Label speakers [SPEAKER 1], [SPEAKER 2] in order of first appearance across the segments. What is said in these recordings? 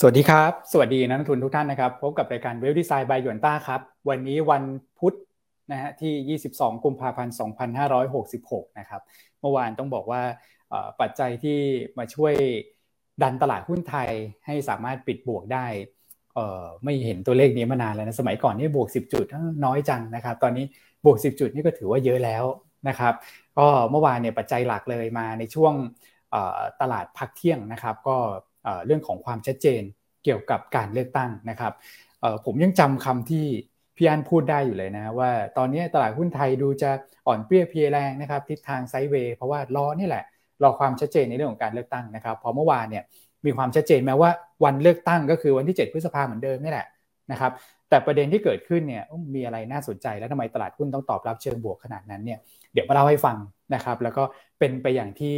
[SPEAKER 1] สวัสดีครับ สวัสดีนักทุนทุกท่านนะครับ พบกับรายการเวลดีไซน์บายหยวนต้าครับ วันนี้วันพุธนะฮะที่ 22 กุมภาพันธ์ 2566 นะครับ เมื่อวานต้องบอกว่าปัจจัยที่มาช่วยดันตลาดหุ้นไทยให้สามารถปิดบวกได้ ไม่เห็นตัวเลขนี้มานานแล้วนะ สมัยก่อนนี่บวก 10 จุดน้อยจังนะครับ ตอนนี้บวก 10 จุดนี่ก็ถือว่าเยอะแล้วนะครับ ก็เมื่อวานเนี่ยปัจจัยหลักเลยมาในช่วงตลาดพักเที่ยงนะครับ ก็ เรื่องของความชัดเจนเกี่ยวกับการเลือกตั้งนะครับผมยังจำคำที่พี่อันพูดได้อยู่เลยนะว่าตอนนี้ตลาดหุ้นไทยดูจะอ่อนเปรี้ยเพียแรงนะครับทิศทางไซด์เวย์เพราะว่ารอนี่แหละรอความชัดเจนในเรื่องของการเลือกตั้งนะครับพอเมื่อวานเนี่ยมีความชัดเจนแม้ว่าวันเลือกตั้งก็คือวันที่ 7 พฤษภาเหมือนเดิมนี่แหละนะครับแต่ประเด็นที่เกิดขึ้นเนี่ยมีอะไรน่าสนใจแล้วทำไมตลาดหุ้นต้องตอบรับเชิงบวกขนาดนั้นเนี่ยเดี๋ยวมาเล่าให้ฟังนะครับแล้วก็เป็นไปอย่างที่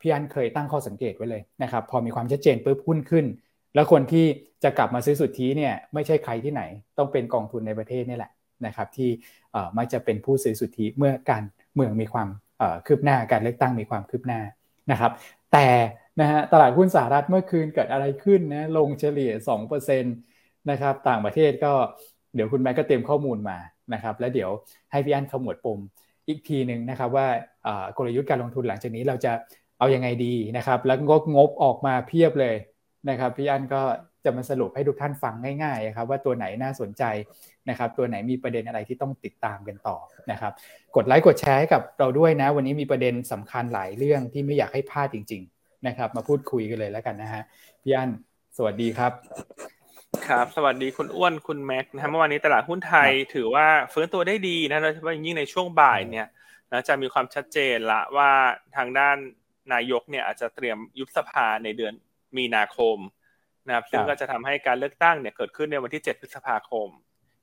[SPEAKER 1] พี่อันเคยตั้งข้อสังเกตไว้เลยนะครับพอมีความชัดเจนปุ๊บหุ้นขึ้น แล้วคนที่จะกลับมาซื้อสุทธิเนี่ยไม่ใช่ใครที่ไหน ต้องเป็นกองทุนในประเทศนี่แหละนะครับที่มักจะเป็นผู้ซื้อสุทธิเมื่อการเมืองมีความคืบหน้าการเลือกตั้งมีความคืบหน้านะครับแต่นะฮะตลาดหุ้นสหรัฐเมื่อคืนเกิดอะไรขึ้นนะลงเฉลี่ย2%นะครับต่างประเทศก็เดี๋ยวคุณแม่ก็เตรียมข้อมูลมานะครับแล้วเดี๋ยวให้พี่อันขมวดปม อีกทีหนึ่งนะครับว่ากลยุทธ์การลงทุนหลังจากนี้เราจะเอาอยัางไงดีนะครับ แล้วงบงบออกมาเพียบเลยนะครับพี่อันก็จะมาสรุปให้ทุกท่านฟังง่ายๆครับว่าตัวไหนน่าสนใจนะครับ ตัวไหนมีประเด็นอะไรที่ต้องติดตามกันต่อนะครับ กดไลค์กดแชร์ให้กับเราด้วยนะ วันนี้มีประเด็นสำคัญหลายเรื่องที่ไม่อยากให้พลาดจริง ๆ นะครับ มาพูดคุยกันเลยแล้วกันนะฮะพี่อันสวัสดีครับ
[SPEAKER 2] ครับ สวัสดีคุณอ้วนคุณแม็กนะเมื่อวานนี้ตลาดหุ้นไทยถือว่าฟื้นตัวได้ดีนะโดยเฉพาะยิ่งในช่วงบ่ายเนี่ยนะจะมีความชัดเจนละว่าทางด้านนายกเนี่ยอาจจะเตรียมยุบสภาในเดือนมีนาคมนะครับซึ่งก็จะทำให้การเลือกตั้งเนี่ยเกิดขึ้นในวันที่ 7 พฤษภาคม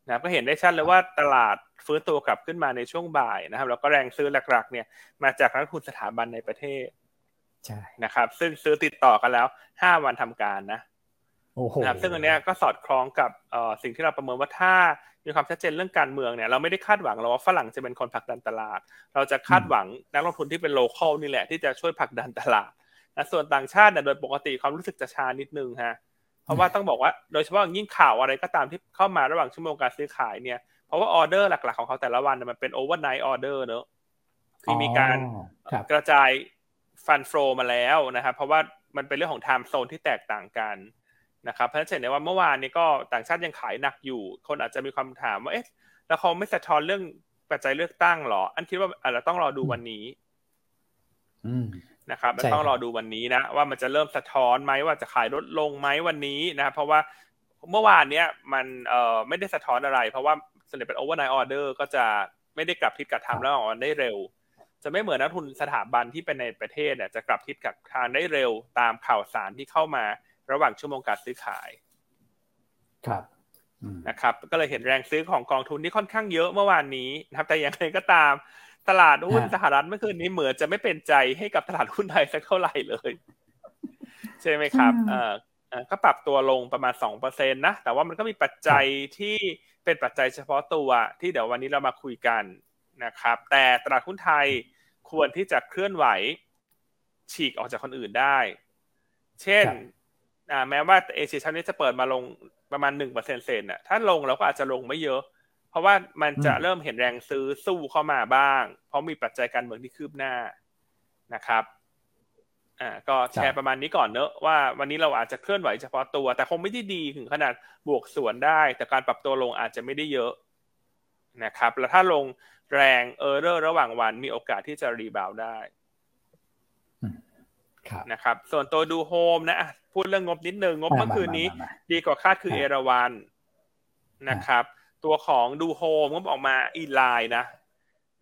[SPEAKER 2] นะครับก็เห็นได้ชัดเลยว่าตลาดฟื้นตัวกลับขึ้นมาในช่วงบ่ายนะครับ แล้วก็แรงซื้อหลักๆ เนี่ยมาจากนักทุนสถาบันในประเทศใช่นะครับ ซึ่งซื้อติดต่อกันแล้ว 5 วันทำการนะ นะครับซึ่งอันนี้ก็สอดคล้องกับสิ่งที่เราประเมินว่าถ้ามีความชัดเจนเรื่องการเมืองเนี่ยเราไม่ได้คาดหวังเราว่าฝรั่งจะเป็นคนผลักดันตลาด เราจะคาดหวังนักลงทุนที่เป็น local นี่แหละที่จะช่วยผลักดันตลาดนะส่วนต่างชาติเนี่ยโดยปกติความรู้สึกจะช้านิดนึงฮะเพราะว่าต้องบอกว่าโดยเฉพาะยิ่งข่าวอะไรก็ตามที่เข้ามาระหว่างชั่วโมงการซื้อขายเนี่ยเพราะว่าออเดอร์หลักๆของเขาแต่ละวันมันเป็น overnight order เนอะที่มีการกระจายฟันโฟมาแล้วนะครับเพราะว่ามันเป็นเรื่องของไทม์โซนที่แตกต่างกัน นะครับเพราะฉะนั้นเห็นได้ว่าเมื่อวานนี้ก็ต่างชาติยังขายหนักอยู่ คนอาจจะมีความถามว่าเอ๊ะแล้วเขาไม่สะท้อนเรื่องปัจจัยเลือกตั้งหรอ อันคิดว่าอาจจะต้องรอดูวันนี้นะครับต้องรอดูวันนี้นะว่ามันจะเริ่มสะท้อนไหมว่าจะขายลดลงไหมวันนี้นะเพราะว่าเมื่อวานเนี้ยมันเอ่อไม่ได้สะท้อนอะไร เพราะว่าส่วนใหญ่เป็น overnight order ก็จะไม่ได้กลับทิศกลับทางแล้วออกได้เร็ว จะไม่เหมือนนักลงทุนสถาบันที่เป็นในประเทศเนี่ยจะกลับทิศกลับทางได้เร็วตามข่าวสารที่เข้ามา ระหว่างชั่วโมงการซื้อขาย
[SPEAKER 1] ครับ
[SPEAKER 2] นะครับ ก็เลยเห็นแรงซื้อของกองทุนที่ค่อนข้างเยอะเมื่อวานนี้นะครับ แต่อย่างไรก็ตามตลาดหุ้นสหรัฐเมื่อคืนนี้เหมือนจะไม่เป็นใจให้กับตลาดหุ้นไทยสักเท่าไหร่เลย ใช่ไหมครับเอ่อก็ปรับตัวลงประมาณสองเปอร์เซ็นต์นะ แต่ว่ามันก็มีปัจจัยที่เป็นปัจจัยเฉพาะตัวที่เดี๋ยววันนี้เรามาคุยกันนะครับ แต่ตลาดหุ้นไทยควรที่จะเคลื่อนไหว ฉีกออกจากคนอื่นได้ เช่น แม้ว่าเอเชียเช้านี้จะเปิดมาลงประมาณหนึ่งเปอร์เซ็นเซนต์ถ้าลงเราก็อาจจะลงไม่เยอะ เพราะว่ามันจะเริ่มเห็นแรงซื้อสู้เข้ามาบ้าง เพราะมีปัจจัยการเมืองที่คืบหน้านะครับอ่าก็แชร์ประมาณนี้ก่อนเนอะว่าวันนี้เราอาจจะเคลื่อนไหวเฉพาะตัว แต่คงไม่ได้ดีถึงขนาดบวกสวนได้ แต่การปรับตัวลงอาจจะไม่ได้เยอะนะครับ แล้วถ้าลงแรง error ระหว่างวันมีโอกาสที่จะ rebound ได้นะครับ ส่วนตัวดูโฮมนะ พูดเรื่องงบนิดนึงงบเมื่อคืนนี้ ดีกว่าคาดคือเอราวัณนะครับ ตัวของดูโฮมก็ออกมา inline นะ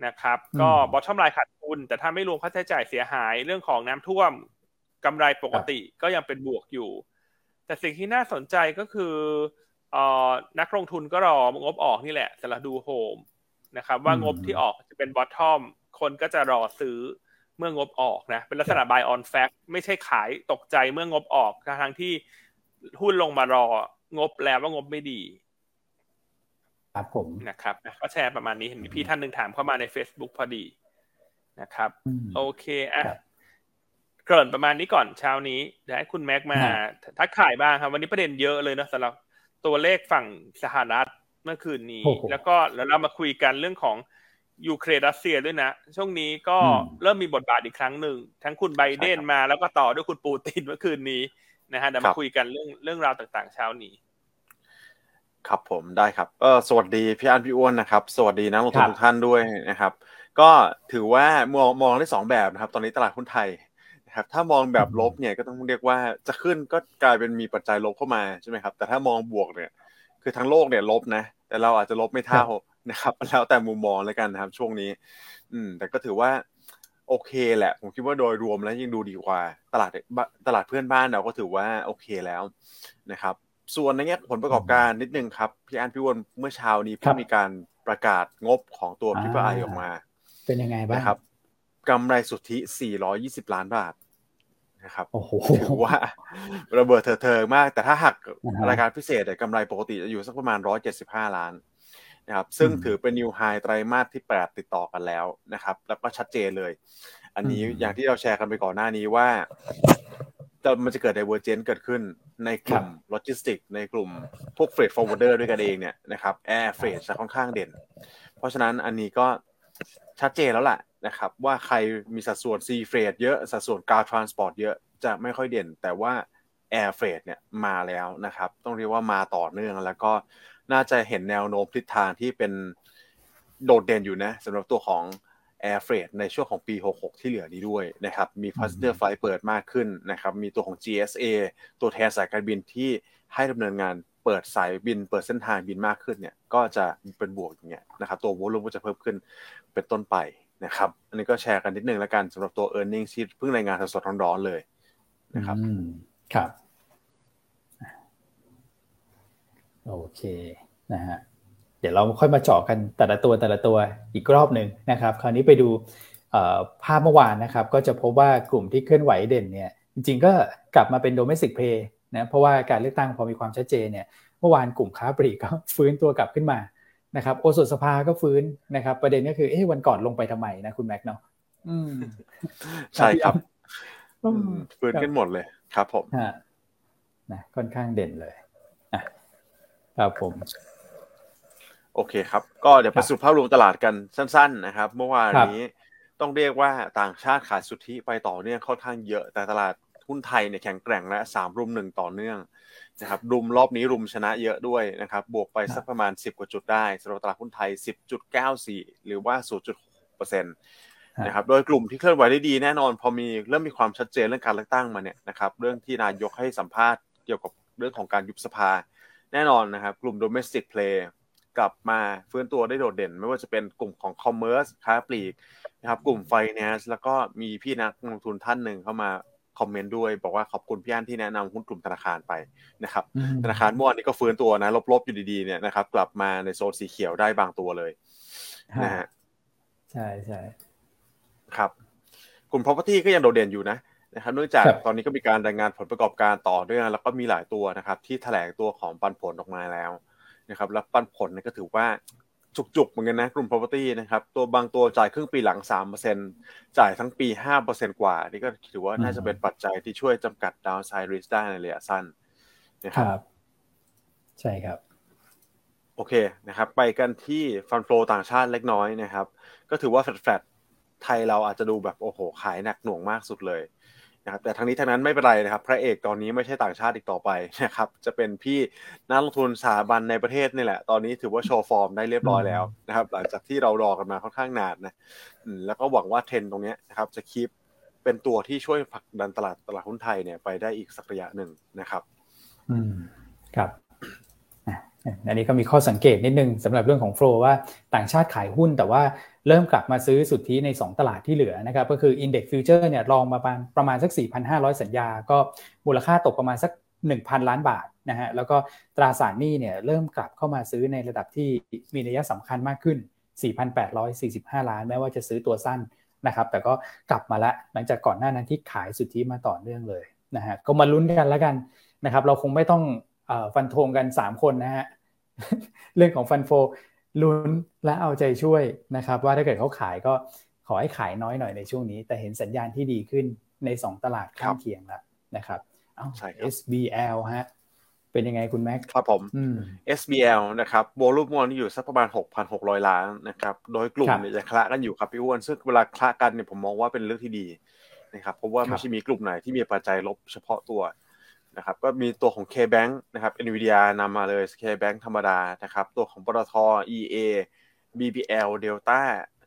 [SPEAKER 2] นะครับ ก็ bottom line ขาดทุน แต่ถ้าไม่รวมค่าใช้จ่ายเสียหายเรื่องของน้ำท่วมกำไรปกติก็ยังเป็นบวกอยู่ แต่สิ่งที่น่าสนใจก็คืออนักลงทุนก็รองบออกนี่แหละสำหรับดูโฮมนะครับ ว่างบที่ออกจะเป็น bottom คนก็จะรอซื้อ เมื่องบออกนะเป็นลักษณะ buy on fact ไม่ใช่ขายตกใจเมื่องบออกทั้งที่หุ้นลงมารองบแล้วว่างบไม่ดี
[SPEAKER 1] ครับผม
[SPEAKER 2] นะครับก็แชร์ประมาณนี้เห็นพี่ท่านหนึ่งถามเข้ามาใน Facebook พอดีนะครับ โอเคอะเกริ่นประมาณนี้ก่อนเช้านี้เดี๋ยวให้คุณแม็กมาทักทายบ้างครับ วันนี้ประเด็นเยอะเลยนะสำหรับตัวเลขฝั่งสหรัฐเมื่อคืนนี้ แล้วก็แล้วเรามาคุยกันเรื่องของ ยูเครนรัสเซียด้วยนะ ช่วงนี้ก็เริ่มมีบทบาทอีกครั้งหนึ่ง ทั้งคุณไบเดนมาแล้วก็ต่อด้วยคุณปูตินเมื่อคืนนี้นะฮะเดี๋ยวมาคุยกันเรื่องเรื่องราวต่างๆ เช้านี้
[SPEAKER 3] ครับผมได้ครับก็สวัสดีพี่อันพี่อ้วนนะครับ สวัสดีนักลงทุนทุกท่านด้วยนะครับ ก็ถือว่ามองมองได้สองแบบนะครับ ตอนนี้ตลาดหุ้นไทยนะครับถ้ามองแบบลบเนี่ยก็ต้องเรียกว่าจะขึ้นก็กลายเป็นมีปัจจัยลบเข้ามาใช่ไหมครับ แต่ถ้ามองบวกเนี่ย คือทั้งโลกเนี่ยลบนะ แต่เราอาจจะลบไม่เท่า นะครับ แล้วแต่มุมมองแล้วกันนะครับ ช่วงนี้ อืม แต่ก็ถือว่า โอเคแหละ ผมคิดว่าโดยรวมแล้วยังดูดีกว่า ตลาดตลาดเพื่อนบ้านเราก็ถือว่าโอเคแล้วนะครับ ส่วนในแง่ผลประกอบการนิดนึงครับพี่อันพี่วนเมื่อเช้านี้เพิ่งมีการประกาศงบของตัวพิพไอออกมา
[SPEAKER 1] เป็นยังไงบ้าง
[SPEAKER 3] ครับกำไรสุทธิ 420 ล้านบาทนะครับ
[SPEAKER 1] ถื
[SPEAKER 3] อว่าระเบิดเถิดมาก แต่ถ้าหักรายการพิเศษกำไรปกติจะอยู่สักประมาณ 175 ล้าน นะครับซึ่งถือเป็นนิวไฮไตรมาสที่ 8 ติดต่อกันแล้วนะครับแล้วก็ชัดเจนเลย อันนี้อย่างที่เราแชร์กันไปก่อนหน้านี้ว่าจะมันจะเกิด divergence เกิดขึ้นในกลุ่มโลจิสติกในกลุ่มพวก freight forwarder ด้วยกันเองเนี่ยนะครับ air freight จะค่อนข้างเด่น เพราะฉะนั้นอันนี้ก็ชัดเจนแล้วแหละนะครับว่าใครมีสัดส่วน sea freight เยอะสัดส่วนการ transport เยอะจะไม่ค่อยเด่น แต่ว่า air freight เนี่ยมาแล้วนะครับ ต้องเรียกว่ามาต่อเนื่องแล้วก็ น่าจะเห็นแนวโน้มทิศทางที่เป็นโดดเด่นอยู่นะสำหรับตัวของ Air Freight ในช่วงของปี 66 ที่เหลือนี้ด้วยนะครับ มี Passenger Flight เปิดมากขึ้นนะครับ มีตัวของ GSA ตัวแทนสายการบินที่ให้ดำเนินงานเปิดสายบิน เปิดเส้นทางบินมากขึ้นเนี่ย ก็จะเป็นบวกอย่างเงี้ยนะครับ ตัววอลุ่มก็จะเพิ่มขึ้นเป็นต้นไปนะครับ อันนี้ก็แชร์กันนิดนึงแล้วกันสำหรับตัว e a r n i n g ที่เพิ่งรายงานสดๆร้อนๆเลยนะครับ
[SPEAKER 1] ครับ โอเคนะฮะเดี๋ยวเราค่อยมาเจาะกันแต่ละตัวแต่ละตัวอีกรอบหนึ่งนะครับ คราวนี้ไปดูภาพเมื่อวานนะครับ ก็จะพบว่ากลุ่มที่เคลื่อนไหวเด่นเนี่ยจริงๆก็กลับมาเป็นโดเมสิกเพย์นะเพราะว่าการเลือกตั้งพอมีความชัดเจนเนี่ยเมื่อวานกลุ่มค้าปลีกก็ฟื้นตัวกลับขึ้นมานะครับโอสถสภาก็ฟื้นนะครับ ประเด็นก็คือเอ๊ะวันก่อนลงไปทำไมนะคุณแม็กเนาะ
[SPEAKER 3] ใช่ครับฟื้นขึ้นหมดเลยครับผม
[SPEAKER 1] นะค่อนข้างเด่นเลย ครับผม
[SPEAKER 3] โอเคครับ ก็เดี๋ยวไปสู่ภาพรวมตลาดกันสั้น ๆ นะครับ เมื่อวานนี้ต้องเรียกว่าต่างชาติขายสุทธิไปต่อเนื่องค่อนข้างเยอะ แต่ตลาดหุ้นไทยเนี่ยแข็งแกร่งและสามรุมหนึ่งต่อเนื่องนะครับรุมรอบนี้รุมชนะเยอะด้วยนะครับ บวกไปสักประมาณ 10 กว่าจุดได้สำหรับตลาดหุ้นไทย 10.94 หรือว่า 0.6%นะครับโดยกลุ่มที่เคลื่อนไหวได้ดีแน่นอน พอมีเริ่มมีความชัดเจนเรื่องการเลือกตั้งมาเนี่ยนะครับเรื่องที่นายกให้สัมภาษณ์เกี่ยวกับเรื่องของการยุบสภา แน่นอนนะครับ กลุ่ม domestic play กลับมาฟื้นตัวได้โดดเด่น ไม่ว่าจะเป็นกลุ่มของ commerce ค้าปลีกนะครับ กลุ่ม finance แล้วก็มีพี่นักลงทุนท่านหนึ่งเข้ามาคอมเมนต์ด้วย บอกว่าขอบคุณพี่อันที่แนะนำหุ้นกลุ่มธนาคารไปนะครับ ธนาคารเมื่อวานนี้ก็ฟื้นตัวนะลบๆอยู่ดีๆเนี่ยนะครับ กลับมาในโซนสีเขียวได้บางตัวเลยนะฮะ
[SPEAKER 1] ใช่ใช่
[SPEAKER 3] ครับกลุ่ม property ก็ยังโดดเด่นอยู่นะ นะครับเนื่องจากตอนนี้ก็มีการรายงานผลประกอบการต่อเนื่องแล้วก็มีหลายตัวนะครับ ที่แถลงตัวของปันผลออกมาแล้วนะครับ แล้วปันผลนี่ก็ถือว่าจุกๆเหมือนกันนะกลุ่ม property นะครับ ตัวบางตัวจ่ายครึ่งปีหลัง 3%จ่ายทั้งปี 5%กว่า นี่ก็ถือว่าน่าจะเป็นปัจจัยที่ช่วยจำกัด downside risk ได้ในระยะสั้นนะครับ
[SPEAKER 1] ใช่ครับ
[SPEAKER 3] โอเคนะครับ ไปกันที่ฟันโฟต่างชาติเล็กน้อยนะครับ ก็ถือว่าแฟลตไทยเราอาจจะดูแบบโอ้โห ขายหนักหน่วงมากสุดเลย นะครับแต่ทั้งนี้ทั้งนั้นไม่เป็นไรนะครับ พระเอกตอนนี้ไม่ใช่ต่างชาติอีกต่อไปนะครับ จะเป็นพี่นักลงทุนสถาบันในประเทศนี่แหละ ตอนนี้ถือว่าโชว์ฟอร์มได้เรียบร้อยแล้วนะครับ หลังจากที่เรารอกันมาค่อนข้างนานนะแล้วก็หวังว่าเทรนตรงนี้นะครับจะคีบเป็นตัวที่ช่วยผลักดันตลาดตลาดหุ้นไทยเนี่ยไปได้อีกสักระยะหนึ่งนะครับ
[SPEAKER 1] อืมครับ อันนี้ก็มีข้อสังเกตนิดนึงสำหรับเรื่องของโฟลว่าต่างชาติขายหุ้นแต่ว่าเริ่มกลับมาซื้อสุทธิใน 2 ตลาดที่เหลือนะครับก็คือ Index Future เนี่ยลองมาประมาณสัก 4,500 สัญญา ก็มูลค่าตกประมาณสัก 1,000 ล้านบาทนะฮะแล้วก็ตราสารหนี้เนี่ยเริ่มกลับเข้ามาซื้อในระดับที่มีนัยสำคัญมากขึ้น 4,845 ล้าน แม้ว่าจะซื้อตัวสั้นนะครับแต่ก็กลับมาละหลังจากก่อนหน้านั้นที่ขายสุทธิมาต่อเนื่องเลยนะฮะก็มาลุ้นกันแล้วกันนะครับเราคงไม่ต้องฟันธงกัน 3 คนนะฮะ เรื่องของฟันโฟลุ้นและเอาใจช่วยนะครับ ว่าถ้าเกิดเขาขายก็ขอให้ขายน้อยหน่อยในช่วงนี้ แต่เห็นสัญญาณที่ดีขึ้นใน 2 ตลาดข้างเคียงแล้วนะครับเอ้า
[SPEAKER 3] ใช่ครับ
[SPEAKER 1] SBL ฮะเป็นยังไงคุณแม็ก
[SPEAKER 3] ครับผม
[SPEAKER 1] อืม
[SPEAKER 3] SBL นะครับโวลูมมอนอยู่สักประมาณ 6,600 ล้านนะครับโดยกลุ่ม
[SPEAKER 1] ครับ
[SPEAKER 3] เนี่ยจะคละกันอยู่ครับพี่อ้วนซึ่งเวลาคละกันเนี่ยผมมองว่าเป็นเรื่องที่ดีนะครับเพราะว่า
[SPEAKER 1] ครับ
[SPEAKER 3] ไม่ใช่มีกลุ่มไหนที่มีปัจจัยลบเฉพาะตัว นะครับก็มีตัวของ KBank นะครับ NVDR นำมาเลย KBank ธรรมดานะครับตัวของปตท EA BBL Delta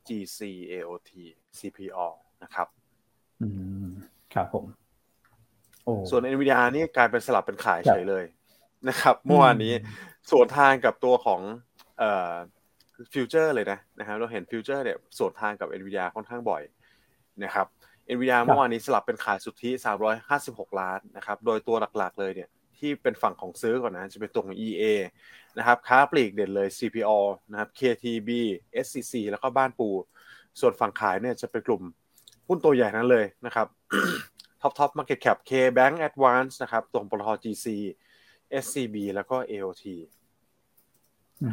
[SPEAKER 3] GC AOT CPALL นะครับ
[SPEAKER 1] อืมครับผมโอ้
[SPEAKER 3] ส่วน NVIDIA นี่กลายเป็นสลับเป็นขาย
[SPEAKER 1] ครับ
[SPEAKER 3] เฉยเลยนะครับเมื่อวานนี้สวนทางกับตัวของเอ่อ future เลยนะนะครับเราเห็น future เนี่ยสวนทางกับ NVIDIA ค่อนข้างบ่อยนะครับ NVDR เมื่อวานนี้สลับเป็นขายสุทธิ 356 ล้านนะครับ โดยตัวหลักๆเลยเนี่ยที่เป็นฝั่งของซื้อก่อนนะ จะเป็นตัวของ EA นะครับค้าปลีกเด่นเลย CPALL นะครับ KTB SCC แล้วก็บ้านปู ส่วนฝั่งขายเนี่ยจะเป็นกลุ่มหุ้นตัวใหญ่นั้นเลยนะครับ top top market cap KBank Advance นะครับตัวของปตท GC SCB แล้วก็ AOT
[SPEAKER 1] อื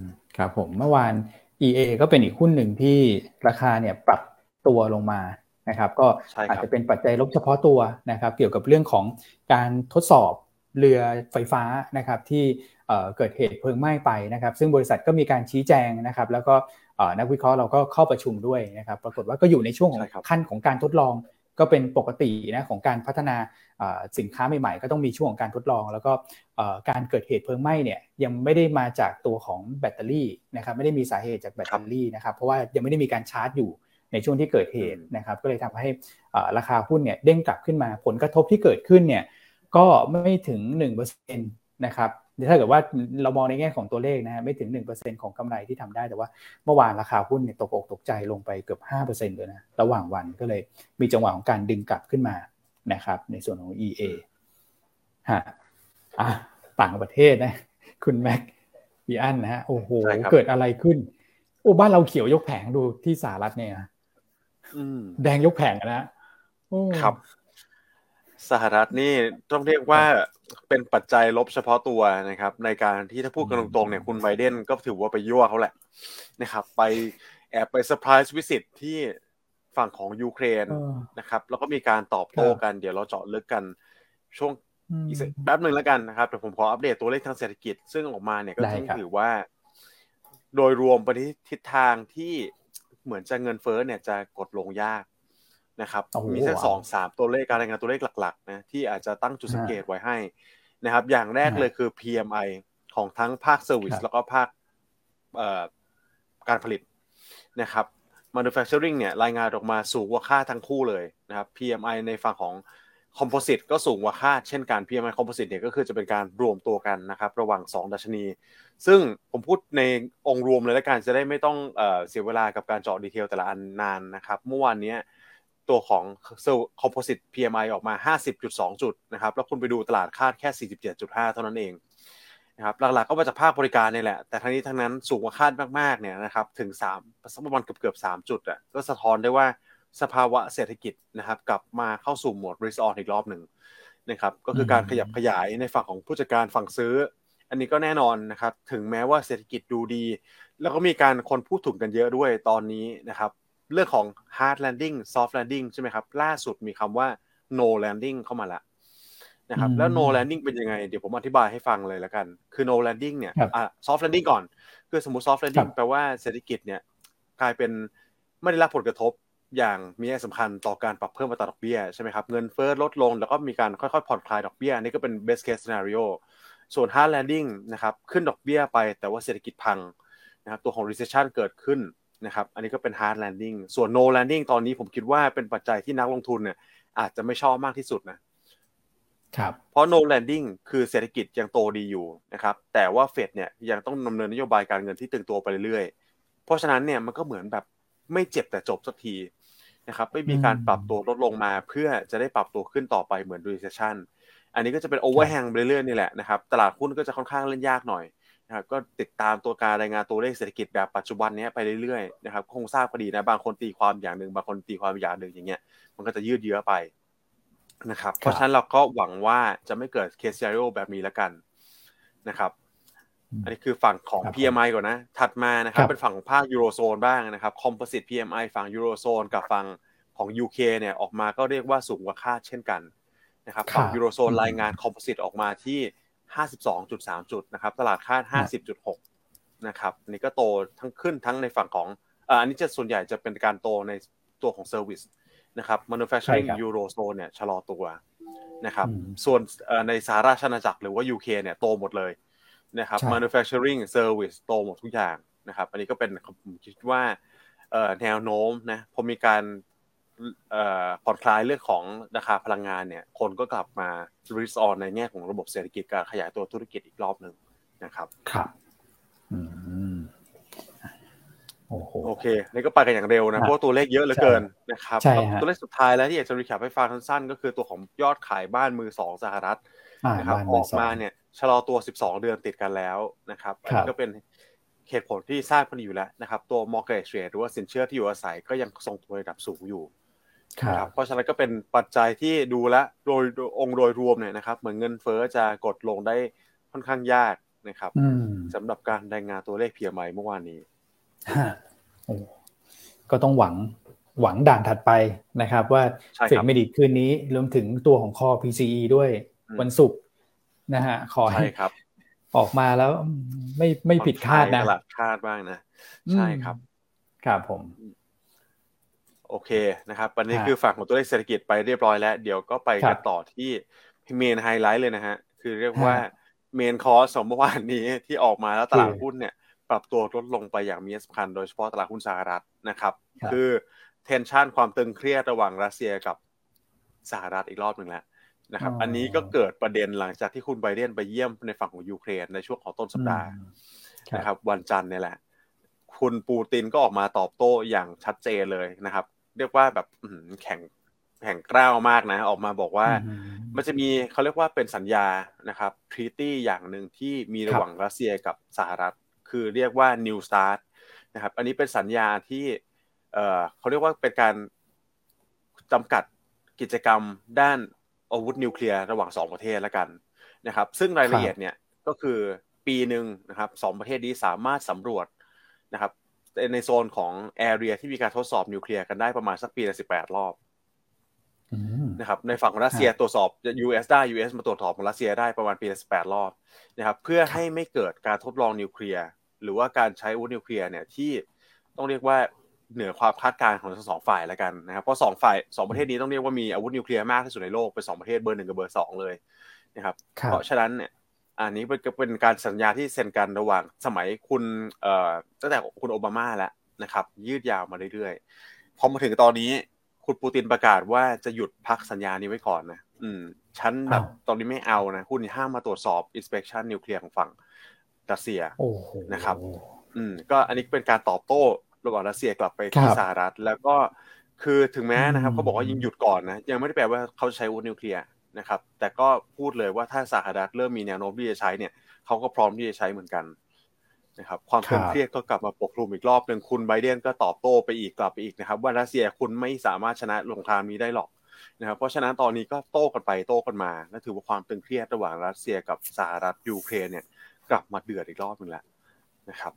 [SPEAKER 1] มครับผมเมื่อวาน EA ก็เป็นอีกหุ้นหนึ่งที่ราคาเนี่ยปรับตัวลงมา นะครับ ก็
[SPEAKER 3] ใช่ครับ
[SPEAKER 1] อาจจะเป็นปัจจัยลบเฉพาะตัวนะครับ เกี่ยวกับเรื่องของการทดสอบเรือไฟฟ้านะครับที่เอ่อเกิดเหตุเพลิงไหม้ไปนะครับ ซึ่งบริษัทก็มีการชี้แจงนะครับ แล้วก็เอ่อนักวิเคราะห์เราก็เข้าประชุมด้วยนะครับ ปรากฏว่าก็อยู่ในช่วงของ
[SPEAKER 3] ใช่ครับ
[SPEAKER 1] ขั้นของการทดลองก็เป็นปกตินะของการพัฒนาเอ่อสินค้าใหม่ๆ ก็ต้องมีช่วงของการทดลอง แล้วก็เอ่อการเกิดเหตุเพลิงไหม้เนี่ยยังไม่ได้มาจากตัวของแบตเตอรี่นะครับไม่ได้มีสาเหตุจากแบตเตอรี่นะครับเพราะว่ายังไม่ได้มีการชาร์จอยู่ ในช่วงที่เกิดเหตุนะครับก็เลยทำให้เอ่อราคาหุ้นเนี่ยเด้งกลับขึ้นมาผลกระทบที่เกิดขึ้นเนี่ยก็ไม่ถึง1%นะครับถ้าเกิดว่าเรามองในแง่ของตัวเลขนะฮะไม่ถึง 1%ของกำไรที่ทำได้แต่ว่าเมื่อวานราคาหุ้นเนี่ยตกอกตกใจลงไปเกือบ 5%เลยนะระหว่างวันก็เลยมีจังหวะของการดึงกลับขึ้นมานะครับในส่วนของ EA ฮะอะต่างประเทศนะ คุณแม็กพี่อันนะฮะโอ้โห
[SPEAKER 3] ใช่ครับ
[SPEAKER 1] เกิดอะไรขึ้น โอ้บ้านเราเขียวยกแผงดูที่สหรัฐเนี่ยนะ
[SPEAKER 3] อืม
[SPEAKER 1] แดงยกแผงอะนะโอ้
[SPEAKER 3] ครับ สหรัฐนี่ต้องเรียกว่าเป็นปัจจัยลบเฉพาะตัวนะครับ ในการที่ถ้าพูดกันตรงๆเนี่ยคุณไบเดนก็ถือว่าไปยั่วเขาแหละนะครับ ไปแอบไป surprise visit ที่ฝั่งของยูเครน
[SPEAKER 1] เออ
[SPEAKER 3] นะครับ แล้วก็มีการตอบโต้
[SPEAKER 1] ครับ
[SPEAKER 3] กัน เดี๋ยวเราเจาะลึกกันช่วง
[SPEAKER 1] อืม
[SPEAKER 3] อีกสักแป๊บหนึ่งแล้วกันนะครับแต่ผมขออัปเดตตัวเลขทางเศรษฐกิจ ซึ่งออกมาเนี่ยก็
[SPEAKER 1] ได้
[SPEAKER 3] ต้อง
[SPEAKER 1] ครับ
[SPEAKER 3] ถือว่า โดยรวมไปที่ทิศทางที่ เหมือนจะเงินเฟ้อเนี่ยจะกดลงยากนะครับ
[SPEAKER 1] โอ้โห
[SPEAKER 3] มีสักสองสามตัวเลขการรายงานตัวเลขหลักๆนะที่อาจจะตั้งจุดสังเกตไว้ให้นะครับ อย่างแรก
[SPEAKER 1] ฮะ
[SPEAKER 3] เลยคือ PMI ของทั้งภาค service
[SPEAKER 1] ครับ
[SPEAKER 3] แล้วก็ภาคเอ่อการผลิตนะครับ manufacturing เนี่ยรายงานออกมาสูงกว่าคาดทั้งคู่เลยนะครับ PMI ในฝั่งของ composite ก็สูงกว่าค่าเช่นกัน PMI composite เนี่ยก็คือจะเป็นการรวมตัวกันนะครับ ระหว่าง 2 ดัชนี ซึ่งผมพูดในองค์รวมเลยแล้วกันจะได้ไม่ต้องเอเสียเวลากับการเจาะดีเทลแต่ละอันนานนะครับ เมื่อวานนี้ตัวของ composite PMI ออกมา 50.2 จุดนะครับ แล้วคุณไปดูตลาดคาดแค่ 47.5 เท่านั้นเองนะครับหลักๆก็มาจากภาคบริการนี่แหละ แต่ทั้งนี้ทั้งนั้นสูงกว่าคาดมากๆเนี่ยนะครับถึง3สักประมาณเกือบๆ3จุดอะก็สะท้อนได้ว่า สภาวะเศรษฐกิจนะครับ กลับมาเข้าสู่โหมด risk on อีกรอบหนึ่งนะครับ ก็คือการขยับขยายในฝั่งของผู้จัดการฝั่งซื้อ อันนี้ก็แน่นอนนะครับ ถึงแม้ว่าเศรษฐกิจดูดี แล้วก็มีการคนพูดถึงกันเยอะด้วยตอนนี้นะครับ เรื่องของ hard landing soft landing ใช่ไหมครับ ล่าสุดมีคำว่า no landing เข้ามาแล้วนะครับ
[SPEAKER 1] อืม
[SPEAKER 3] แล้ว no landing เป็นยังไง เดี๋ยวผมอธิบายให้ฟังเลยแล้วกัน คือ no landing เนี่ย
[SPEAKER 1] ครับ
[SPEAKER 3] อะ soft landing ก่อน คือสมมติ soft landing
[SPEAKER 1] ครับ
[SPEAKER 3] แปลว่าเศรษฐกิจเนี่ยกลายเป็นไม่ได้รับผลกระทบ อย่างมีนัยสำคัญต่อการปรับเพิ่มอัตราดอกเบี้ยใช่ไหมครับเงินเฟ้อลดลงแล้วก็มีการค่อยๆ ผ่อนคลายดอกเบี้ยอันนี่ก็เป็น best case scenario ส่วน hard landing นะครับขึ้นดอกเบี้ยไปแต่ว่าเศรษฐกิจพังนะครับตัวของ recession เกิดขึ้นนะครับอันนี้ก็เป็น hard landing ส่วน no landing ตอนนี้ผมคิดว่าเป็นปัจจัยที่นักลงทุนเนี่ยอาจจะไม่ชอบมากที่สุดนะครับเพราะ no landing คือเศรษฐกิจยังโตดีอยู่นะครับแต่ว่าเฟดเนี่ยยังต้องดำเนินนโยบายการเงินที่ตึงตัวไปเรื่อยๆ เพราะฉะนั้นเนี่ยมันก็เหมือนแบบไม่เจ็บแต่จบสักที นะครับไม่มีการปรับตัวลดลงมาเพื่อจะได้ปรับตัวขึ้นต่อไปเหมือน recession อันนี้ก็จะเป็น overhang ไปเรื่อยๆนี่แหละนะครับตลาดหุ้นก็จะค่อนข้างเล่นยากหน่อยนะครับก็ติดตามตัวการรายงานตัวเลขเศรษฐกิจแบบปัจจุบันเนี้ยไปเรื่อยๆนะครับคงทราบพอดีนะบางคนตีความอย่างหนึ่งบางคนตีความอย่างหนึ่งอย่างเงี้ยมันก็จะยืดเยื้อไปนะครับเพราะฉะนั้นเราก็หวังว่าจะไม่เกิดเคส e โ a แบบนี้แล้วกันนะครับ อันนี้คือฝั่งของ
[SPEAKER 1] ครับผม
[SPEAKER 3] PMI ก่อนนะ ถัดมานะครับ
[SPEAKER 1] ครับ
[SPEAKER 3] เป็นฝั่งของภาคยูโรโซนบ้างนะครับ Composite PMI ฝั่งยูโรโซนกับฝั่งของ UK เนี่ยออกมาก็เรียกว่าสูงกว่าคาดเช่นกันนะครับฝั่งยูโรโซนรายงาน composite ออกมาที่ 52.3 จุดนะครับ ตลาดคาด 50.6 นะครับนี่ก็โตทั้งขึ้นทั้งในฝั่งของอันนี้จะส่วนใหญ่จะเป็นการโตในตัวของ service นะครับ manufacturing eurozone เนี่ยชะลอตัวนะครับ ส่วนในสหราชอาณาจักรหรือว่า UK เนี่ยโตหมดเลย นะครับ manufacturing service โตหมดทุกอย่างนะครับ อันนี้ก็เป็นผมคิดว่าแนวโน้มนะพอมีการผ่อนคลายเรื่องของราคาพลังงานเนี่ยคนก็กลับมาริสออนในแง่ของระบบเศรษฐกิจการขยายตัวธุรกิจอีกรอบหนึ่งนะครับ
[SPEAKER 1] ครับ
[SPEAKER 3] โอเค นี่ก็ไปกันอย่างเร็วนะ เพราะตัวเลขเยอะเหลือเกินนะครับ ตัวเลขสุดท้ายแล้วที่อยากจะรีแคปให้ฟังสั้นๆ ก็คือตัวของยอดขายบ้านมือสองสหรัฐนะครับออกมาเนี่ย ชะลอตัว 12 เดือนติดกันแล้วนะครับอันนี้ก็เป็นเหตุผลที่ทราบกันอยู่แล้วนะครับ ตัว mortgage rate หรือว่าสินเชื่อที่อยู่อาศัยก็ยังทรงตัวระดับสูงอยู่ครับเพราะฉะนั้นก็เป็นปัจจัยที่ดูแลโดยองค์โดยรวมเนี่ยนะครับ เหมือนเงินเฟ้อจะกดลงได้ค่อนข้างยากนะครับสำหรับการรายงานตัวเลขเพียไมเมื่อวานนี้
[SPEAKER 1] ก็ต้องหวังหวังด่านถัดไปนะครับ ว่าเฟดไม่ดีคืนนี้รวมถึงตัวของคอ PCE ด้วยวันศุกร์ นะฮะขอให้ออกมาแล้วไม่ไม่ผิดคาดนะ
[SPEAKER 3] ตลาดคาดบ้างนะ ใช่ครับ
[SPEAKER 1] ครับผม
[SPEAKER 3] โอเคนะครับวันนี้คือฝั่งของตัวเลขเศรษฐกิจไปเรียบร้อยแล้ว เดี๋ยวก็ไปกันต่อที่เมนไฮไลท์เลยนะฮะ คือเรียกว่าเมนคอร์สของเมื่อวานนี้ที่ออกมาแล้วตลาดหุ้นเนี่ย ปรับตัวลดลงไปอย่างมีสำคัญโดยเฉพาะตลาดหุ้นสหรัฐนะครับ คือเทนชันความตึงเครียดระหว่างรัสเซียกับสหรัฐอีกรอบหนึ่งแล้ว นะครับ อันนี้ก็เกิดประเด็นหลังจากที่คุณไบเดนไปเยี่ยมในฝั่งของยูเครนในช่วงของต้นสัปดาห์นะครับ วันจันทร์นี่แหละ คุณปูตินก็ออกมาตอบโต้อย่างชัดเจนเลยนะครับ เรียกว่าแบบแข่งแข่งกล้าวมากนะ ออกมาบอกว่า มันจะมีเขาเรียกว่าเป็นสัญญานะครับทรีตี้อย่างหนึ่งที่มีระหว่างรัสเซียกับสหรัฐ คือเรียกว่า New Start นะครับ อันนี้เป็นสัญญาที่เอ่อเขาเรียกว่าเป็นการจำกัดกิจกรรมด้าน อาวุธนิวเคลียร์ระหว่าง 2 ประเทศแล้วกันนะครับ ซึ่งรายละเอียดเนี่ยก็คือปีหนึ่งนะครับสประเทศนี้สามารถสำรวจนะครับในโซนของแอเรียที่มีการทดสอบนิวเคลียร์กันได้ประมาณสักปีละสิบแปดรอบนะครับในฝั่งของรัสเซียตรวจสอบ US ได้ US มาตรวจสอบของรัสเซียได้ประมาณปีละสิบแปดรอบนะครับเพื่อให้ไม่เกิดการทดลองนิวเคลียร์หรือว่าการใช้อาวุธนิวเคลียร์เนี่ยที่ต้องเรียกว่า เหนือความคาดการณ์ของทั้งสองฝ่ายแล้วกันนะครับเพราะสองฝ่ายสองประเทศนี้ต้องเรียกว่ามีอาวุธนิวเคลียร์มากที่สุดในโลกเป็นสองประเทศเบอร์หนึ่งกับเบอร์สองเลยนะครับเพราะฉะนั้นเนี่ยอันนี้เป็นการสัญญาที่เซ็นกันระหว่างสมัยคุณเอ่อตั้งแต่คุณโอบามาแล้วนะครับ ยืดยาวมาเรื่อยๆพอมาถึงตอนนี้ คุณปูตินประกาศว่าจะหยุดพักสัญญานี้ไว้ก่อนนะอืมฉันแบบตอนนี้ไม่เอานะคุณห้ามมาตรวจสอบ inspection นิวเคลียร์ของฝั่งรัสเซียนะครับ อืมก็อันนี้เป็นการตอบโต้ ระหว่างรัสเซียกลับไปที่สหรัฐ แล้วก็คือถึงแม้นะครับเขาบอกว่ายิงหยุดก่อนนะยังไม่ได้แปลว่าเขาใช้อาวุธนิวเคลียร์นะครับ แต่ก็พูดเลยว่าถ้าสหรัฐเริ่มมีแนวโน้มที่จะใช้เนี่ยเขาก็พร้อมที่จะใช้เหมือนกันนะครับความตึงเครียดก็กลับมาปกคลุมอีกรอบหนึ่งคุณไบเดนก็ตอบโต้ไปอีกกลับไปอีกนะครับ ว่ารัสเซียคุณไม่สามารถชนะสงครามนี้ได้หรอกนะครับเพราะฉะนั้นตอนนี้ก็โต้กันไปโต้กันมาและถือว่าความตึงเครียดระหว่างรัสเซียกับสหรัฐยูเครนเนี่ย กลับมาเดือดอีกรอบหนึ่งแล้วนะครับ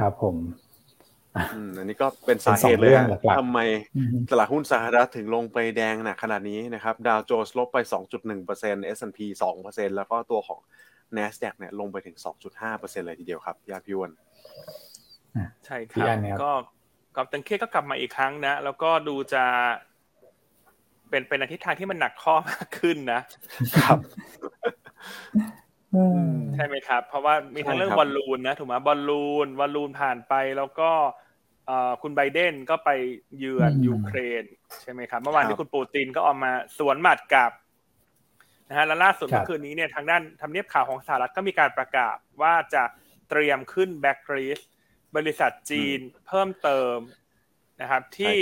[SPEAKER 1] ครับผม
[SPEAKER 3] อันนี้ก็เป็นสาเหตุเลยทำไมตลาดหุ้นสหรัฐถึงลงไปแดงหนักขนาดนี้นะครับ ดาวโจนส์ลบไป 2.1% S&P 2%แล้วก็ตัวของ NASDAQ เนี่ยลงไปถึง 2.5%เลยทีเดียวครับยาพิวน
[SPEAKER 2] ใช่ครับก็กับตังเคก็กลับมาอีกครั้งนะ แล้วก็ดูจะ เป็นเป็นทิศทางที่มันหนักข้อมากขึ้นนะ
[SPEAKER 3] ครับ
[SPEAKER 2] ใช่ไหมครับ เพราะว่ามีทั้งเรื่องบอลลูนนะถูกไหมบอลลูนบอลลูนผ่านไปแล้วก็คุณไบเดนก็ไปเยือนยูเครนใช่ไหมครับ เมื่อวานนี้คุณปูตินก็ออกมาสวนหมัดกับนะฮะแล้วล่าสุดเมื่อคืนนี้เนี่ยทางด้านทำเนียบขาวของสหรัฐก็มีการประกาศว่าจะเตรียมขึ้นแบ็กรีสบริษัทจีนเพิ่มเติมนะครับที่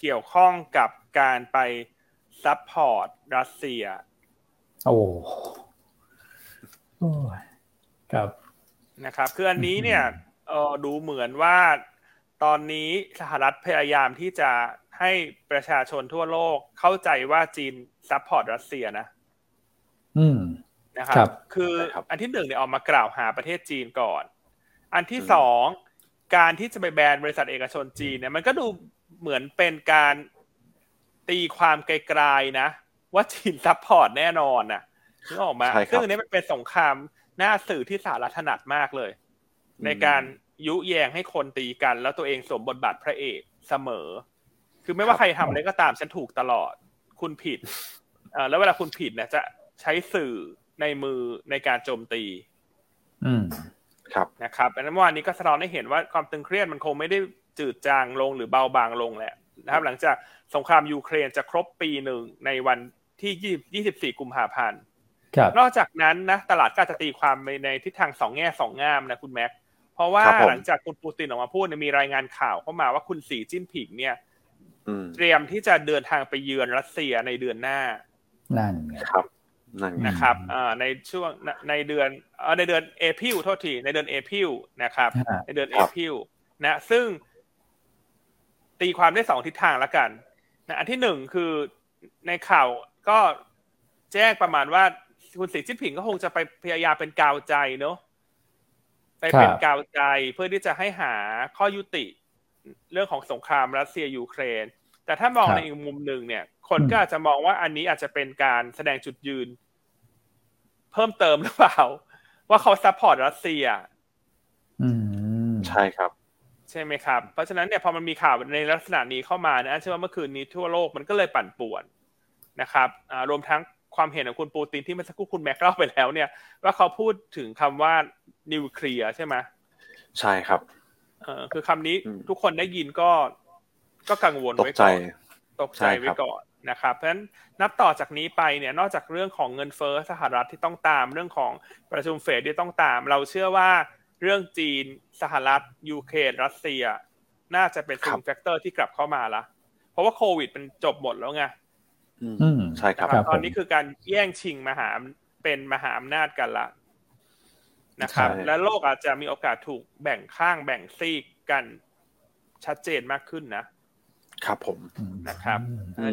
[SPEAKER 2] เกี่ยวข้องกับการไป support รัสเซีย
[SPEAKER 1] โอ้ ครับ
[SPEAKER 2] นะครับ คืออันนี้เนี่ยเออดูเหมือนว่าตอนนี้สหรัฐพยายามที่จะให้ประชาชนทั่วโลกเข้าใจว่าจีน support รัสเซียนะ
[SPEAKER 1] อืม
[SPEAKER 2] นะครับ คืออันที่หนึ่งเนี่ยออกมากล่าวหาประเทศจีนก่อน อันที่สองการที่จะไปแบนบริษัทเอกชนจีนเนี่ย มันก็ดูเหมือนเป็นการตีความไกลๆนะ ว่าจีน support แน่นอนนะ นึกออกมะซึ่งอันนี้มันเป็นสงครามหน้าสื่อที่สาระถนัดมากเลย ในการยุแยงให้คนตีกัน แล้วตัวเองสวมบทบาทพระเอกเสมอ คือไม่ว่าใครทำอะไรก็ตามฉันถูกตลอด คุณผิดแล้วเวลาคุณผิดเนี่ยจะใช้สื่อในมือในการโจมตี
[SPEAKER 1] อืม
[SPEAKER 3] ครับ
[SPEAKER 2] นะครับอันนั้นเมื่อวานนี้ก็สะท้อนให้เห็นว่าความตึงเครียดมันคงไม่ได้จืดจางลงหรือเบาบางลงแหละนะครับ หลังจากสงครามยูเครนจะครบปีหนึ่งในวันที่24กุมภาพันธ์ นอกจากนั้นนะตลาดก็จะตีความไปในทิศทางสองแง่สองงามนะคุณแม็ก เพราะว่าหลังจากคุณปูตินออกมาพูดมีรายงานข่าวเข้ามาว่าคุณสีจิ้นผิงเนี่ยเตรียมที่จะเดินทางไปเยือนรัสเซียในเดือนหน้า
[SPEAKER 1] นั่น
[SPEAKER 3] ครับ
[SPEAKER 2] นะครับในช่วงในเดือนในเดือน April โทษทีในเดือน April นะครับ ในเดือน April นะซึ่ง ตีความได้สองทิศทางแล้วกันนะอันที่หนึ่งคือในข่าวก็แจ้งประมาณว่า คุณสีจิ้นผิงก็คงจะไปพยายามเป็นกาวใจเนาะไปเป็นกาวใจเพื่อที่จะให้หาข้อยุติเรื่องของสงครามรัสเซียยูเครน แต่ถ้ามองในอีกมุมหนึ่งเนี่ย คนก็อาจจะมองว่าอันนี้อาจจะเป็นการแสดงจุดยืน เพิ่มเติมหรือเปล่า ว่าเขา support รัสเซีย
[SPEAKER 3] ใช่ครับ
[SPEAKER 2] ใช่ไหมครับ เพราะฉะนั้นเนี่ยพอมันมีข่าวในลักษณะนี้เข้ามานะเชื่อว่าเมื่อคืนนี้ทั่วโลกมันก็เลยปั่นป่วนนะครับรวมทั้ง ความเห็นของคุณปูตินที่เมื่อสักครู่คุณแม็กเล่าไปแล้ว เนี่ย ว่าเขาพูดถึงคำว่านิวเคลียร์ใช่ไหม
[SPEAKER 3] ใช่ครับ
[SPEAKER 2] เออคือคำนี้ทุกคนได้ยินก็ก็กังวลไว้
[SPEAKER 3] ก่อน
[SPEAKER 2] ตกใจไว้ก่อนนะครับเพราะฉะนั้นนับต่อจากนี้ไปเนี่ยนอกจากเรื่องของเงินเฟ้อสหรัฐที่ต้องตามเรื่องของประชุมเฟดที่ต้องตาม เราเชื่อว่าเรื่องจีนสหรัฐยูเครนรัสเซีย น่าจะเป็น swing factor ที่กลับเข้ามาละเพราะว่าโควิดมันจบหมดแล้วไง
[SPEAKER 3] ใช่ครับ
[SPEAKER 2] ตอนนี้คือการแย่งชิงมหาเป็นมหาอำนาจกันละนะครับ และโลกอาจจะมีโอกาสถูกแบ่งข้างแบ่งซีกกันชัดเจนมากขึ้นนะครับ
[SPEAKER 3] ผม
[SPEAKER 2] นะครับ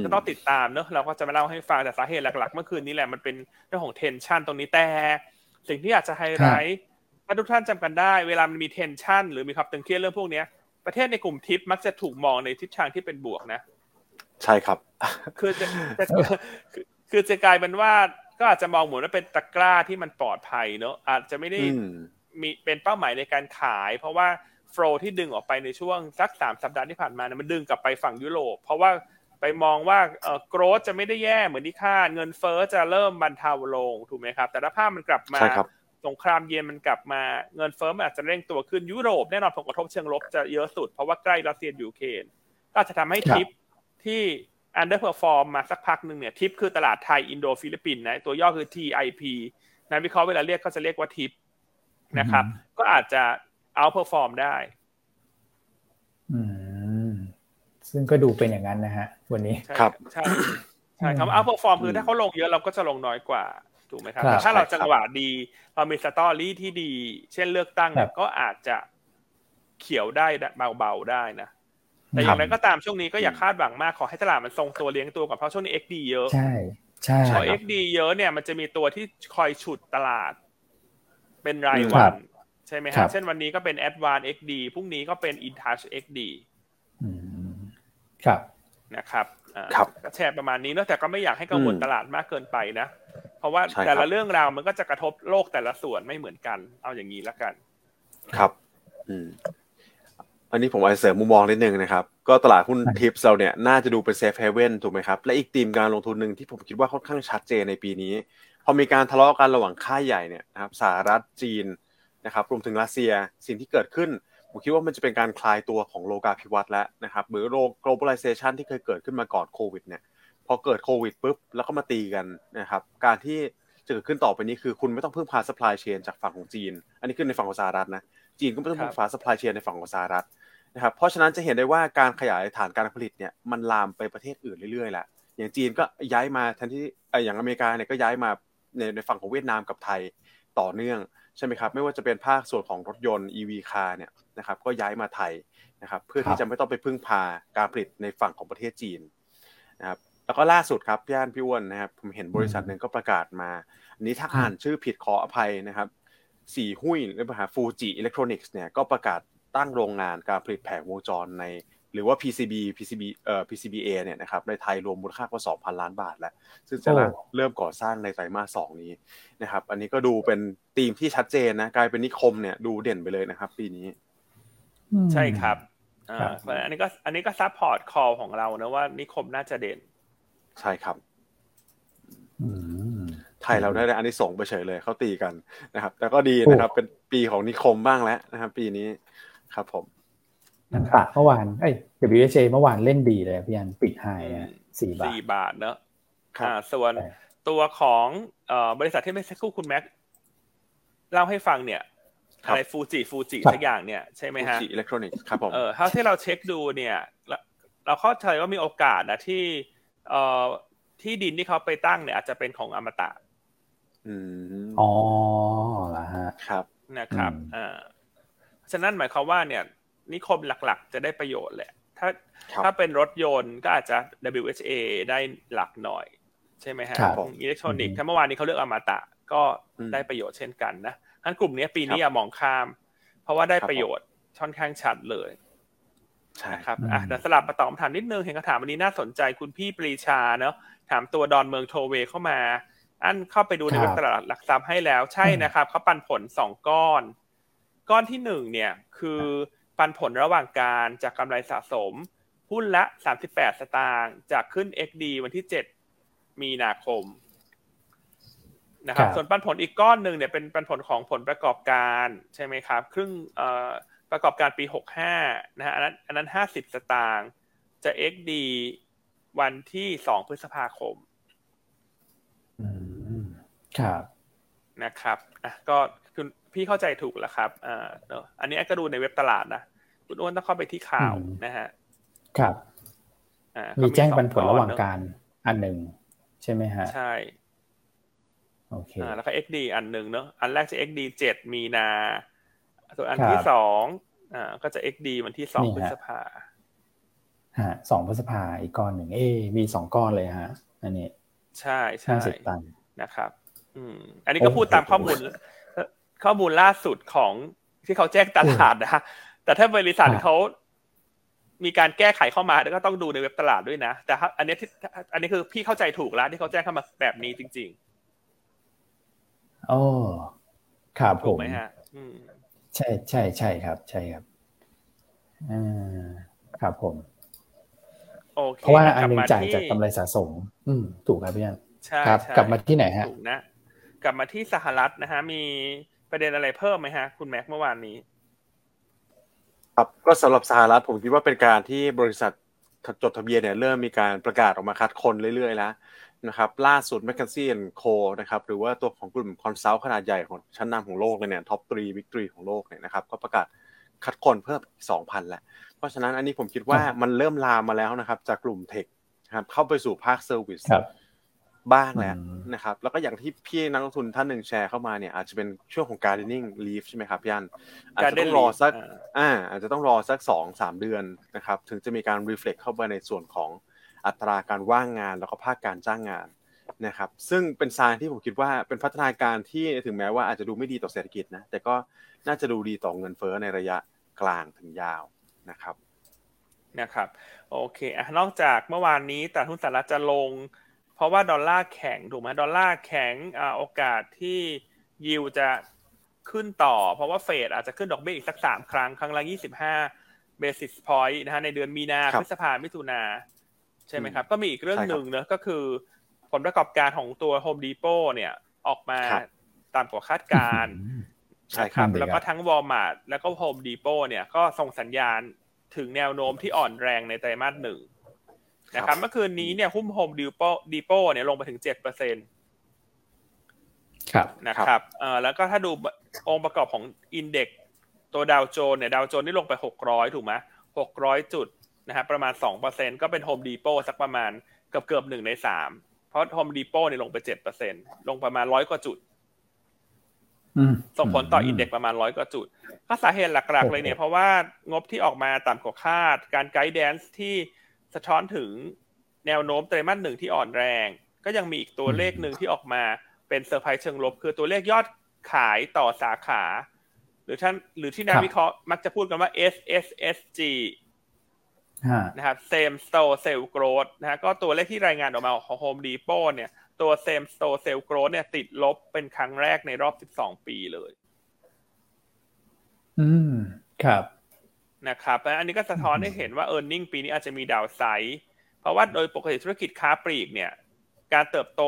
[SPEAKER 2] ก็ต้องติดตามเนอะเราก็จะมาเล่าให้ฟังแต่สาเหตุหลักๆ เมื่อคืนนี้แหละมันเป็นเรื่องของ tension ตรงนี้แต่ สิ่งที่อยากจะไฮไลท์ถ้าทุกท่านจำกันได้ เวลามันมี tension หรือมีความตึงเครียดเรื่องพวกนี้ประเทศในกลุ่มทิปมักจะถูกมองในทิศทางที่เป็นบวกนะ
[SPEAKER 3] ใช่ครับ
[SPEAKER 2] คือจะคือจะกลายเป็นว่า ก็อาจจะมองเหมือนว่าเป็นตะกร้าที่มันปลอดภัยเนอะอาจจะไม่ได้มีเป็นเป้าหมายในการขาย เพราะว่า flow ที่ดึงออกไปในช่วงสักสามสัปดาห์ที่ผ่านมาเนี่ยมันดึงกลับไปฝั่งยุโรป เพราะว่าไปมองว่าเอ่อ growth จะไม่ได้แย่เหมือนที่คาดเงินเฟ้อจะเริ่มบรรเทาลงถูกไหมครับ แต่ถ้าภาพมันกลับมาสงครามเย็นมันกลับมาเงินเฟ้อมันอาจจะเร่งตัวขึ้นยุโรปแน่นอนผลกระทบเชิงลบจะเยอะสุดเพราะว่าใกล้รัสเซียยูเครนก็จะทำให้ทิปที่ underperform มาสักพักหนึ่งเนี่ยทิปคือตลาดไทยอินโดฟิลิปปินส์นะตัวย่อคือ TIP นักวิเคราะห์เวลาเรียกก็จะเรียกว่าทิปนะครับ ก็อาจจะ outperform ได้
[SPEAKER 1] อืมซึ่งก็ดูเป็นอย่างนั้นนะฮะ วันนี้
[SPEAKER 3] ครับ
[SPEAKER 2] ใช่ใช่ครับเอาพอฟอร์มคือถ้าเขาลงเยอะเราก็จะลงน้อยกว่าถูกไหมครับแต่ถ้าเราจังหวะดี เรามีสตอรี่ที่ดี เช่นเลือกตั้งเนี่ยก็อาจจะเขียวได้เบาๆได้นะ แต่อย่างไรก็ตามช่วงนี้ก็อย่าคาดหวังมากขอให้ตลาดมันทรงตัวเลี้ยงตัวก่อนเพราะช่วงนี้ XD เยอะ
[SPEAKER 1] ใช่ใช่
[SPEAKER 2] พอ XD เยอะเนี่ยมันจะมีตัวที่คอยฉุดตลาด เป็นรายวัน ใช่ไหมครับเช่นวันนี้ก็เป็น Advance XD พรุ่งนี้ก็เป็น InTouch XD
[SPEAKER 1] ครับ
[SPEAKER 2] นะครับ
[SPEAKER 3] ครับ
[SPEAKER 2] แชร์ประมาณนี้เนอะแต่ก็ไม่อยากให้กังวลตลาดมากเกินไปนะ เพราะว่าแต่ละเรื่องราวมันก็จะกระทบโลกแต่ละส่วนไม่เหมือนกัน เอาอย่างนี้แล้วกัน
[SPEAKER 3] ครับ อืม อันนี้ผมอาจเสริมมุมมองนิดนึงนะครับ ก็ตลาดหุ้นทิปเราเนี่ยน่าจะดูเป็น safe haven ถูกไหมครับ และอีกธีมการลงทุนหนึ่งที่ผมคิดว่าค่อนข้างชัดเจนในปีนี้ พอมีการทะเลาะกันระหว่างค่ายใหญ่เนี่ยนะครับสหรัฐจีนนะครับรวมถึงรัสเซียสิ่งที่เกิดขึ้นผมคิดว่ามันจะเป็นการคลายตัวของโลกาภิวัตน์แล้วนะครับหรือโล globalization ที่เคยเกิดขึ้นมาก่อนโควิดเนี่ยพอเกิดโควิดปุ๊บแล้วก็มาตีกันนะครับการที่จะเกิดขึ้นต่อไปนี้คือคุณไม่ต้องพึ่งพา supply chain จากฝั่งของจีน อันนี้คือในฝั่งของสหรัฐนะจีนก็ไม่ต้องพึ่งพา supply chain ในฝั่งของสหรัฐ นะครับเพราะฉะนั้นจะเห็นได้ว่าการขยายฐานการผลิตเนี่ยมันลามไปประเทศอื่นเรื่อยๆแหละอย่างจีนก็ย้ายมาแทนที่อย่างอเมริกาเนี่ยก็ย้ายมาในในฝั่งของเวียดนามกับไทยต่อเนื่องใช่ไหมครับไม่ว่าจะเป็นภาคส่วนของรถยนต์ EV คาร์เนี่ยนะครับก็ย้ายมาไทยนะครับเพื่อที่จะไม่ต้องไปพึ่งพาการผลิตในฝั่งของประเทศจีนนะครับแล้วก็ล่าสุดครับพี่อันพี่อ้วนนะครับผมเห็นบริษัทหนึ่งก็ประกาศมาอันนี้ถ้าอ่านชื่อผิดขออภัยนะครับสี่หุ้ยหรือมหาฟูจิอิเล็กทรอนิกส์เนี่ยก็ประกาศ ตั้งโรงงานการผลิตแผงวงจรใน หรือว่า PCB PCB เอ่อ PCBA เนี่ยนะครับในไทยรวมมูลค่ากว่า 2,000 ล้านบาทแล้ว ซึ่งจะเริ่มก่อสร้างในไตรมาสสองนี้นะครับ อันนี้ก็ดูเป็นธีมที่ชัดเจนนะกลายเป็นนิคมเนี่ยดูเด่นไปเลยนะครับ ปีนี้
[SPEAKER 2] ใช่ครับอ่าอันนี้ก็อันนี้ก็ support call ของเรานะว่านิคมน่าจะเด่น
[SPEAKER 3] ใช่ครับไทยเราได้อันนี้ส่งไปเฉยเลยเขาตีกันนะครับ แต่ก็ดีนะครับ เป็นปีของนิคมบ้างแล้วนะครับ ปีนี้ ครับผม
[SPEAKER 1] นักะเมื่อวานเอ้ย WHA เมื่อวานเล่นดีเลยพี่อันปิดไฮสี่บาท
[SPEAKER 2] สี่บาทเนอะอ่าส่วนตัวของเอ่อบริษัทที่ไม่ใช่คู่คุณแม็กเล่าให้ฟังเนี่ยอะไรฟูจิฟูจิสักอย่างเนี่ยใช่ไหมฮะฟูจิ
[SPEAKER 3] อิเล็กทรอนิกส์ครับผม
[SPEAKER 2] เออเท่าที่เราเช็คดูเนี่ย เราเข้าใจว่ามีโอกาสนะที่เอ่อที่ดินที่เขาไปตั้งเนี่ย อาจจะเป็นของอมตะ
[SPEAKER 3] อืม
[SPEAKER 1] อ๋อละฮะ
[SPEAKER 3] ครับ
[SPEAKER 2] นะครับอ่า ฉะนั้นหมายความว่าเนี่ยนิคมหลักๆ จะได้ประโยชน์แหละ ถ้าถ้าเป็นรถยนต์ก็อาจจะ WHA ได้หลักหน่อย ใช่ไหมฮะอิเล็กทรอนิกส์ถ้าเมื่อวานนี้เขาเลือกอมตะก็ได้ประโยชน์เช่นกันนะทั้นกลุ่มนี้ปีนี้อย่ามองข้าม เพราะว่าได้ประโยชน์ช่อนข้างชัดเลย
[SPEAKER 3] ใช่
[SPEAKER 2] ครับอะเดี๋ยวสลับมาตอบคำถามนิดนึงเห็นคำถามวันนี้น่าสนใจคุณพี่ปรีชาเนาะถามตัวดอนเมืองโทเวเข้ามา อันเข้าไปดูในเว็บตลาดหลักทรัพย์ให้แล้วใช่นะครับเขาปันผลสองก้อน ก้อนที่หนึ่งเนี่ยคือปันผลระหว่างการจากกำไรสะสม หุ้นละ 38 สตางค์จากขึ้น XD วันที่ 7 มีนาคมนะครับส่วนปันผลอีกก้อนหนึ่งเนี่ยเป็นปันผลของผลประกอบการใช่ไหมครับครึ่งประกอบการปี 65นะฮะอันนั้นอันนั้น 50 สตางค์จะ XD วันที่ 2 พฤษภาคม
[SPEAKER 1] ครับ
[SPEAKER 2] นะครับอะก็คุณ พี่เข้าใจถูกแล้วครับอ่าเนอะอันนี้ก็ดูในเว็บตลาดนะคุณอ้วนต้องเข้าไปที่ข่าวนะฮะ
[SPEAKER 1] ครับมีแจ้งปันผลระหว่างการอันหนึ่งใช่ไหมฮะ
[SPEAKER 2] ใช่
[SPEAKER 1] โอเค
[SPEAKER 2] แล้วก็ XD อันหนึ่งเนอะอันแรกจะ XD เจ็ดมีนาส่วนอันที่สองอ่าก็จะ XD วันที่สองพฤษภา
[SPEAKER 1] ฮะสองพฤษภาอีกก้อนหนึ่งเอ มีสองก้อนเลยฮะ อันนี้
[SPEAKER 2] ใช่ใช่
[SPEAKER 1] สิบตัน
[SPEAKER 2] นะครับ อืม อันนี้ก็พูดตามข้อมูล ข้อมูลล่าสุดของที่เขาแจ้งตลาดนะฮะแต่ถ้าบริษัทเขามีการแก้ไขเข้ามาแล้วก็ต้องดูในเว็บตลาดด้วยนะ แต่อันนี้ที่อันนี้คือพี่เข้าใจถูกแล้วที่เขาแจ้งเข้ามาแบบนี้จริงๆ
[SPEAKER 1] อ๋อครับผม
[SPEAKER 2] ไหมฮะ
[SPEAKER 1] ใช่ใช่ใช่ครับ ใช่ครับอ่าครับผม
[SPEAKER 2] โอเค
[SPEAKER 1] เพราะว่าอันนึงจ่ายจากกำไรสะสม อืมถูกครับพี่อัน
[SPEAKER 2] ใช่
[SPEAKER 1] ครับ กลับมาที่ไหนฮะ
[SPEAKER 2] ถูกนะ กลับมาที่สหรัฐนะฮะ มี ประเด็นอะไรเพิ่มไหมฮะ คุณแม็กเมื่อวานนี้
[SPEAKER 3] ครับก็สำหรับสหรัฐผมคิดว่าเป็นการที่บริษัทจดทะเบียนเนี่ยเริ่มมีการประกาศออกมาคัดคนเรื่อยๆแล้วนะครับล่าสุด McKinsey & Co นะครับหรือว่าตัวของกลุ่ม consult ขนาดใหญ่ของชั้นนำของโลกเลยเนี่ย top three Big Three ของโลกเนี่ยนะครับก็ประกาศ cut คนเพิ่มสองพันแหละเพราะฉะนั้นอันนี้ผมคิดว่ามันเริ่มลามมาแล้วนะครับจากกลุ่ม tech ครับเข้าไปสู่ภาค service บ้างแล้วนะครับ แล้วก็อย่างที่พี่นักลงทุนท่านหนึ่งแชร์เข้ามาเนี่ยอาจจะเป็นช่วงของการ d ด n นิ่งลีฟใช่ไหมครับพี่อันอาจจะต้องรอสักอ่าอาจจะต้องรอสักสองสามเดือนนะครับ ถึงจะมีการรีเฟล็กเข้าไปในส่วนของอัตราการว่างงานแล้วก็ภาคการจ้างงานนะครับ ซึ่งเป็นซายที่ผมคิดว่าเป็นพัฒนาการที่ถึงแม้ว่าอาจจะดูไม่ดีต่อเศรษฐกิจนะแต่ก็น่าจะดูดีต่อเงินเฟ้อในระยะกลางถึงยาวนะครับ
[SPEAKER 2] นะครับโอเคอะนอกจากเมื่อวานนี้ตลาดหุ้นสหรัฐจะลงเพ ราะว่าดอลลาร์แข็งถูกไหมดอลลาร์แข็งอ่าโอกาสที่ยิวจะขึ้นต่อ เพราะว่าเฟดอาจจะขึ้นดอกเบี้ยอีกสักสามครั้ง ครั้งละยี่สิบห้าbasis point นะฮะในเดือนมีนาพฤษภามิถุนาใช่ไหมครับ ก็มีอีกเรื่องหนึ่งเนอะก็คือผลประกอบการของตัว Home Depot เนี่ยออกมาต่ำกว่าคาดการณ์
[SPEAKER 3] ใช่ครับ
[SPEAKER 2] แล้วก็ทั้ง Walmart แล้วก็ Home Depot เนี่ยก็ส่งสัญญาณถึงแนวโน้มที่อ่อนแรงในไตรมาสหนึ่ง นะครับ เมื่อคืนนี้เนี่ยหุ้น Home Depot Depot เนี่ยลงไปถึงเจ็ดเปอร์เซ็นต์
[SPEAKER 1] ครับ
[SPEAKER 2] นะครับเอ่อแล้วก็ถ้าดูองค์ประกอบของ index ตัวดาวโจนส์เนี่ยดาวโจนส์นี่ลงไปหกร้อยถูกไหมหกร้อยจุดนะฮะประมาณสองเปอร์เซ็นต์ก็เป็น Home Depot สักประมาณเกือบเกือบหนึ่งในสามเพราะ Home Depot เนี่ยลงไปเจ็ดเปอร์เซ็นต์ลงประมาณร้อยกว่าจุดส่งผลต่อ index ประมาณร้อยกว่าจุดก็สาเหตุหลักๆเลยเนี่ยเพราะว่างบที่ออกมาต่ำกว่าคาด การ guidance ที่ สะท้อนถึงแนวโน้มไตรมาสหนึ่งที่อ่อนแรง ก็ยังมีอีกตัวเลขหนึ่งที่ออกมาเป็นเซอร์ไพรส์เชิงลบ คือตัวเลขยอดขายต่อสาขา หรือท่านหรือที่นักวิเคราะห์มักจะพูดกันว่า SSSG นะครับ same store sale growth นะฮะก็ตัวเลขที่รายงานออกมาของ Home Depot เนี่ยตัว same store sale growth เนี่ยติดลบเป็นครั้งแรกในรอบ 12 ปีเลย
[SPEAKER 1] อืม ครับ
[SPEAKER 2] นะครับอันนี้ก็สะท้อนให้เห็นว่า e a r n i n g ปีนี้อาจจะมีดาวไซด์เพราะว่าโดยปกติธุรกิจค้าปลีกเนี่ยการเติบโต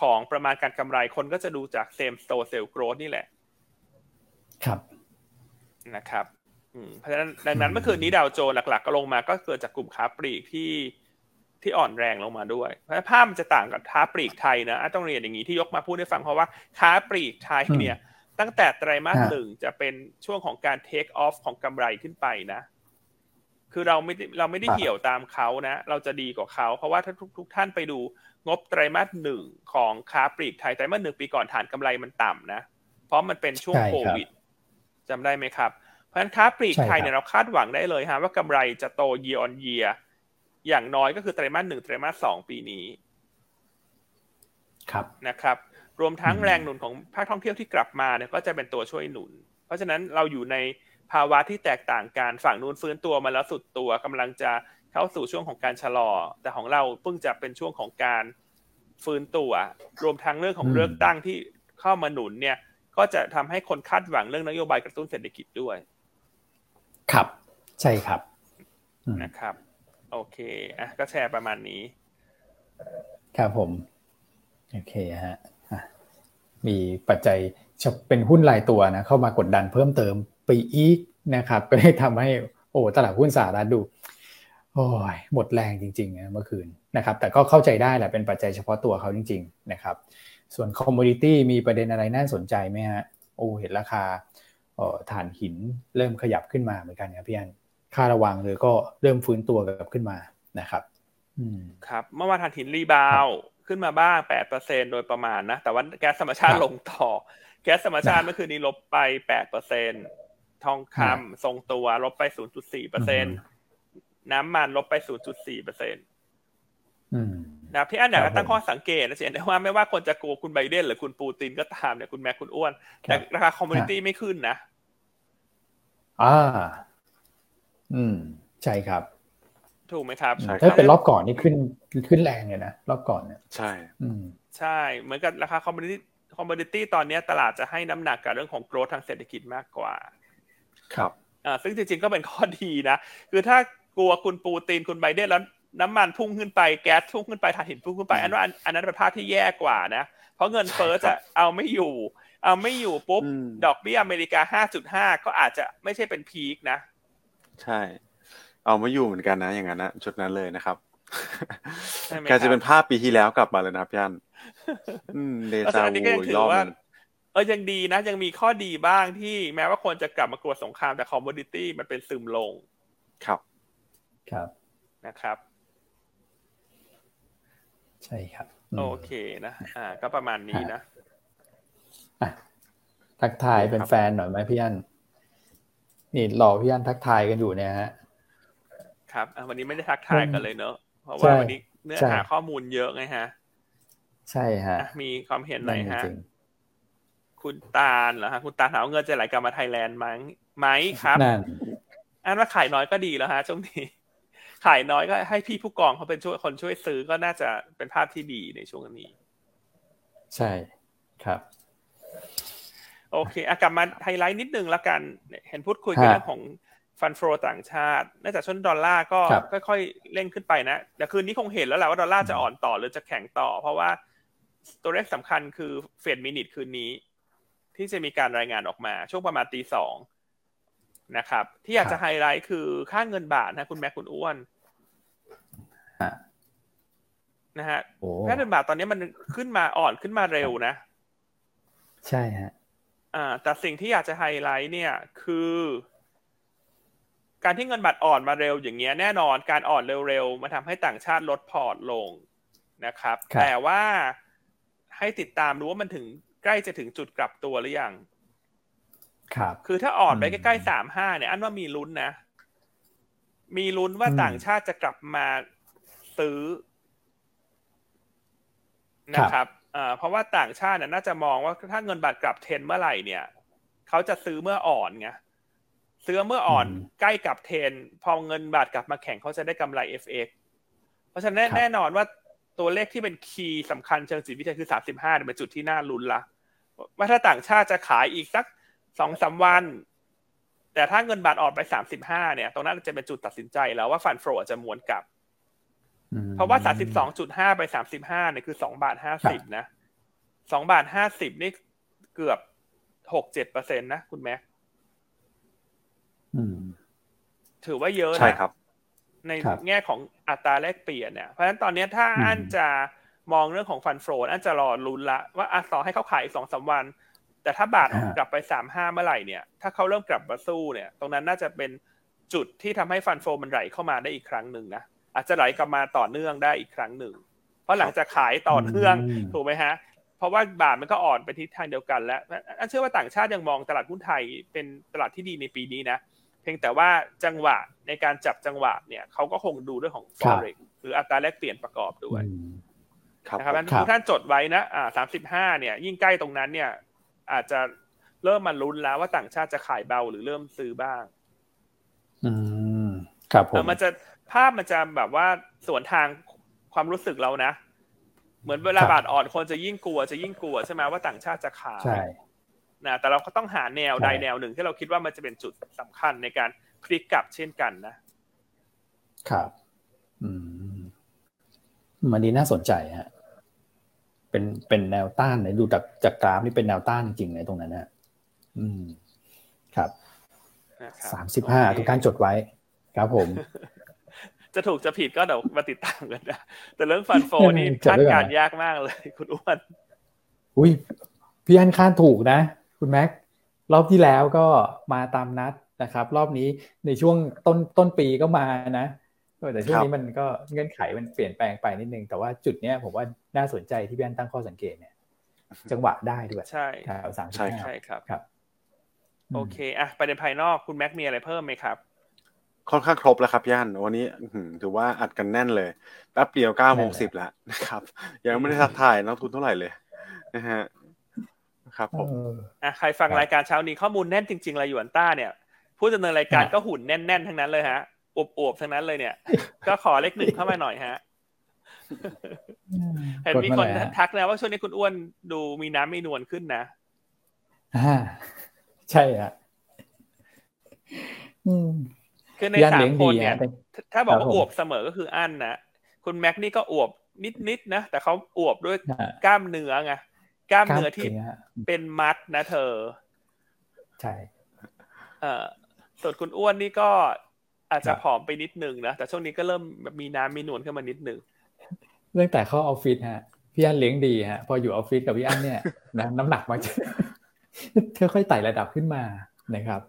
[SPEAKER 2] ของประมาณการกำไรคนก็จะดูจาก same store sale growth นี่แหละ
[SPEAKER 1] ครับ
[SPEAKER 2] นะครับเพราะฉะนั้นดังนั้นเมื่อคืนนี้ดาวโจนหลัก ๆ ก็ลงมาก็เกิดจากกลุ่มค้าปลีกที่ที่อ่อนแรงลงมาด้วย เพราะภาพมันจะต่างกับค้าปลีกไทยนะต้องเรียนอย่างนี้ที่ยกมาพูดให้ฟังเพราะว่าค้าปลีกไทยเนี่ย ตั้งแต่ไตรมาสหนึ่งจะเป็นช่วงของการเทคออฟของกำไรขึ้นไปนะ คือเราไม่เราไม่ได้เหี่ยวตามเขานะ เราจะดีกว่าเขา เพราะว่าถ้าทุกทุกท่านไปดูงบไตรมาสหนึ่งของค้าปลีกไทยไตรมาสหนึ่งปีก่อนฐานกำไรมันต่ำนะ เพราะมันเป็นช่วงโควิดจำได้ไหมครับ เพราะฉะนั้นค้าปลีกไทยเนี่ยเราคาดหวังได้เลยฮะว่ากำไรจะโต year on year อย่างน้อยก็คือไตรมาสหนึ่งไตรมาสสองปีนี้
[SPEAKER 1] ครับ
[SPEAKER 2] นะครับ รวมทั้งแรงหนุนของภาคท่องเที่ยวที่กลับมาเนี่ยก็จะเป็นตัวช่วยหนุน เพราะฉะนั้นเราอยู่ในภาวะที่แตกต่างกันฝั่งนู้นฟื้นตัวมาแล้วสุดตัวกำลังจะเข้าสู่ช่วงของการชะลอ แต่ของเราเพิ่งจะเป็นช่วงของการฟื้นตัว รวมทั้งเรื่องของเลือกตั้งที่เข้ามาหนุนเนี่ย ก็จะทำให้คนคาดหวังเรื่องนโยบายกระตุ้นเศรษฐกิจด้วย
[SPEAKER 1] ครับ ใช่ครับ
[SPEAKER 2] นะครับ โอเคอะก็แชร์ประมาณนี้
[SPEAKER 1] ครับผม โอเคฮะ มีปัจจัยจะเป็นหุ้นรายตัวนะเข้ามากดดันเพิ่มเติมไปอีกนะครับ ก็ได้ทำให้โอ้ตลาดหุ้นสหรัฐดูโอ้ยหมดแรงจริงๆนะเมื่อคืนนะครับ แต่ก็เข้าใจได้แหละเป็นปัจจัยเฉพาะตัวเขาจริง ๆ นะครับ ส่วน commodity มีประเด็นอะไรน่าสนใจไหมฮะโอ้เห็นราคาถ่านหินเริ่มขยับขึ้นมาเหมือนกันครับพี่อันค่าระวางเลยก็เริ่มฟื้นตัวกลับขึ้นมานะครับ
[SPEAKER 2] ครับ เมื่อวานถ่านหิน rebound ขึ้นมาบ้างแปดเปอร์เซ็นโดยประมาณนะ แต่ว่าแก๊สธรรมชาติลงต่อ แก๊สธรรมชาติเมื่อคืนนี้ลบไปแปดเปอร์เซ็นทองคำทรงตัวลบไปศูนย์จุดสี่เปอร์เซ็นน้ำมันลบไปศูนย์จุดสี่เปอร์เซ็นต์นะพี่อันอยากตั้งข้อสังเกตนะเสียได้ว่าไม่ว่าคนจะกลัวคุณไบเดนหรือคุณปูตินก็ตามเนี่ยคุณแม่คุณอ้วน แต่ราคา commodity ไม่ขึ้นนะ
[SPEAKER 1] อ่า อืม ใช่ครับ
[SPEAKER 2] ถูกไหมครับ
[SPEAKER 1] ถ้าเป็นรอบก่อนนี่ขึ้นขึ้นแรงเลยนะรอบก่อนเนี่ย
[SPEAKER 3] ใช่
[SPEAKER 1] อืม
[SPEAKER 2] ใช่เหมือนกับราคา commodity commodity ตอนนี้ตลาดจะให้น้ำหนักกับเรื่องของ growth ทางเศรษฐกิจมากกว่า
[SPEAKER 1] ครับ
[SPEAKER 2] อ่าซึ่งจริงๆก็เป็นข้อดีนะ คือถ้ากลัวคุณปูตินคุณไบเดนแล้วน้ำมันพุ่งขึ้นไปแก๊สพุ่งขึ้นไปถ่านหินพุ่งขึ้นไป อันว่าอันนั้นเป็นภาพที่แย่กว่านะ เพราะเงินเฟ้อจะเอาไม่อยู่ เอาไม่อยู่ปุ๊บ ดอกเบี้ยอเมริกาห้าจุดห้าก็อาจจะไม่ใช่เป็น peak นะ
[SPEAKER 3] ใช่ เอาไม่อยู่เหมือนกันนะ อย่างนั้นนะชุดนั้นเลยนะครับแค่จะเป็นภาพปีที่แล้วกลับมาเลยนะพี่อัน
[SPEAKER 2] เดจาวูอีกรอบนึงเออยังดีนะ ยังมีข้อดีบ้างที่แม้ว่าคนจะกลับมากลัวสงครามแต่ commodity มันเป็นซึมลง
[SPEAKER 3] ครับ
[SPEAKER 1] ครับ
[SPEAKER 2] นะครับ
[SPEAKER 1] ใช่ครับ
[SPEAKER 2] โอเคนะ อ่า ก็ประมาณนี้นะ
[SPEAKER 1] ทักทายเป็นแฟนหน่อยไหมพี่อันนี่รอพี่อันทักทายกันอยู่เนี่ยฮะ
[SPEAKER 2] ครับวันนี้ไม่ได้ทักทายกันเลยเนอะเพราะว่าวันนี้เนื้อหาข้อมูลเยอะไงฮะ
[SPEAKER 1] ใช่ฮะ
[SPEAKER 2] มีความเห็นไหนฮะ คุณตาลเหรอฮะ คุณตาถามเงินจะไหลกลับมาไทยแลนด์ไหมไหมครับอันว่าขายน้อยก็ดีแล้วฮะช่วงนี้ ขายน้อยก็ให้พี่ผู้กองเขาเป็นช่วยคนช่วยซื้อก็น่าจะเป็นภาพที่ดีในช่วงนี้
[SPEAKER 1] ใช่ครับ
[SPEAKER 2] โอเคอกลับมาไฮไลท์นิดนึงละกัน เห็นพูดคุยกันเรื่องของ fund flow ต่างชาติเนื่องจากช่วงดอลลาร์ก็ค่อยๆเร่งขึ้นไปนะแต่คืนนี้คงเห็นแล้วแหละว่าดอลลาร์จะอ่อนต่อหรือจะแข็งต่อ เพราะว่าตัวเลขสำคัญคือ Fed Minutes คืนนี้ ที่จะมีการรายงานออกมา ช่วงประมาณตีสองนะครับ ที่อยากจะไฮไลท์คือค่าเงินบาทนะคุณแม่คุณอ้วนนะฮะค่าเงินบาทตอนนี้มันขึ้นมาอ่อนขึ้นมาเร็วนะ
[SPEAKER 1] ใช่ฮะ
[SPEAKER 2] อ่าแต่สิ่งที่อยากจะไฮไลท์เนี่ย คือ การที่เงินบาทอ่อนมาเร็วอย่างเงี้ยแน่นอนการอ่อนเร็วๆมาทำให้ต่างชาติลดพอร์ตลงนะครับ แต่ว่าให้ติดตามดูว่ามันถึงใกล้จะถึงจุดกลับตัวหรือยัง
[SPEAKER 1] ครับ
[SPEAKER 2] คือถ้าอ่อนไปใกล้ๆสามห้าเนี่ย อันว่ามีลุ้นนะ มีลุ้นว่าต่างชาติจะกลับมาซื้อนะครับเพราะว่าต่างชาติน่าจะมองว่าถ้าเงินบาทกลับเทนเมื่อไหร่เนี่ย เขาจะซื้อเมื่ออ่อนไง ซื้อเมื่ออ่อนใกล้กับเทน พอเงินบาทกลับมาแข่งเขาจะได้กำไร FX เพราะฉะนั้นแน่นอนว่าตัวเลขที่เป็นคีย์สำคัญเชิงจิตวิทยาคือสามสิบห้าเป็นจุดที่น่าลุ้นละว่าถ้าต่างชาติจะขายอีกสักสองสาวัน แต่ถ้าเงินบาทอ่อนไปสามสิบห้าเนี่ย ตรงนั้นจะเป็นจุดตัดสินใจแล้วว่าฟันโฟจะม้วนกลับ เพราะว่าสามสิบสองจุดห้าไปสามสิบห้าเนี่ยคือสองบาทห้าสิบนะสองบาทห้าสิบนี่เกือบหกเจ็ดเปอร์เซ็นตนะคุณแม็ก ถือว่าเยอะนะ
[SPEAKER 3] ใช่ครับ
[SPEAKER 2] ในแง่ของอัตราแลกเปลี่ยนเนี่ยเพราะฉะนั้นตอนนี้ถ้าอันจะมองเรื่องของฟันโฟอันจะรอลุ้นละว่าอันต่อให้เขาขายสองสาวัน แต่ถ้าบาทกลับไปสามห้าเมื่อไหร่เนี่ย ถ้าเขาเริ่มกลับมาสู้เนี่ย ตรงนั้นน่าจะเป็นจุดที่ทำให้ฟันโฟมันไหลเข้ามาได้อีกครั้งหนึ่งนะอาจจะไหลกลับมาต่อเนื่องได้อีกครั้งหนึ่ง เพราะหลังจากขายต่อเนื่องถูกไหมฮะ เพราะว่าบาทมันก็อ่อนไปทิศทางเดียวกันแล้วอันเชื่อว่าต่างชาติยังมองตลาดหุ้นไทยเป็นตลาดที่ดีในปีนี้นะ เพียงแต่ว่าจังหวะในการจับจังหวะเนี่ยเขาก็คงดูเรื่องของ forex หรืออัตราแลกเปลี่ยนประกอบด้วยนะครับทุกท่านจดไว้นะอ่าสามสิบห้าเนี่ย ยิ่งใกล้ตรงนั้นเนี่ย อาจจะเริ่มมาลุ้นแล้วว่าต่างชาติจะขายเบาหรือเริ่มซื้อบ้าง
[SPEAKER 1] อืมครับผม
[SPEAKER 2] มันจะภาพมันจะแบบว่าสวนทางความรู้สึกเรานะ เหมือนเวลาบาทอ่อนคนจะยิ่งกลัวจะยิ่งกลัวใช่ไหมว่าต่างชาติจะขาย
[SPEAKER 1] ใช่
[SPEAKER 2] นะแต่เราก็ต้องหาแนวใดแนวหนึ่งที่เราคิดว่ามันจะเป็นจุดสำคัญในการพลิกกลับเช่นกันนะ
[SPEAKER 1] ครับ อืม มันนี้น่าสนใจฮะเป็นเป็นแนวต้านในดูจากจากกราฟนี่เป็นแนวต้านจริงๆในตรงนั้นนะอืม ครับสามสิบห้าทุกการจดไว้ ครับผม
[SPEAKER 2] จะถูกจะผิดก็เดี๋ยวมาติดตามกันนะแต่เรื่องฟันโฟนี่คาดการยากมากเลย คุณอ้วน
[SPEAKER 1] อุ้ยพี่อันคาดถูกนะ คุณแม็กรอบที่แล้วก็มาตามนัดนะครับ รอบนี้ในช่วงต้นต้นปีก็มานะแต่ช่วงนี้มันก็เงื่อนไขมันเปลี่ยนแปลงไปนิดนึง แต่ว่าจุดเนี้ยผมว่าน่าสนใจที่พี่อันตั้งข้อสังเกตเนี่ยจังหวะได้ด้วย
[SPEAKER 2] ใช่
[SPEAKER 1] แถวสาม
[SPEAKER 2] ใช่ใช่ครับ
[SPEAKER 1] ครับ
[SPEAKER 2] โอเคอะประเด็นภายนอกคุณแม็กมีอะไรเพิ่มไหมครับ
[SPEAKER 3] ค่อนข้างครบแล้วครับย่านวันนี้ถือว่าอัดกันแน่นเลยแป๊บเดียวเก้าโมงสิบแล้วนะครับ ยังไม่ได้ทักทายนักทุนเท่าไหร่เลยนะฮะ ครับผม
[SPEAKER 2] อะใครฟังรายการเช้านี้ข้อมูลแน่นจริงๆเลยอยู่อันต้าเนี่ย ผู้ดำเนินรายการก็หุ่นแน่นๆทั้งนั้นเลยฮะอวบๆทั้งนั้นเลยเนี่ย ก็ขอเลขหนึ่งเข้ามาหน่อยฮะเห็นมีคนทักแล้วว่าช่วงนี้คุณอ้วนดูมีน้ำมีนวลขึ้นนะ
[SPEAKER 1] อ่าใช่อะ
[SPEAKER 2] คือในสามคนเนี่ย ถ้าบอกว่าอวบเสมอก็คืออั้นนะคุณแม็กนี่ก็อวบนิดๆนะแต่เขาอวบด้วยกล้ามเนื้อไง กล้ามเนื้อที่เป็นมัดนะเธอ
[SPEAKER 1] ใช่
[SPEAKER 2] เอ่อส่วนคุณอ้วนนี่ก็อาจจะผอมไปนิดนึงนะ แต่ช่วงนี้ก็เริ่มแบบมีน้ำมีนวลขึ้นมานิดนึง
[SPEAKER 1] เรื่องแต่เข้าออฟฟิศฮะพี่อันเลี้ยงดีฮะพออยู่ออฟฟิศกับพี่อันเนี่ยนะน้ำหนักมันค่อยๆไต่ระดับขึ้นมานะครับ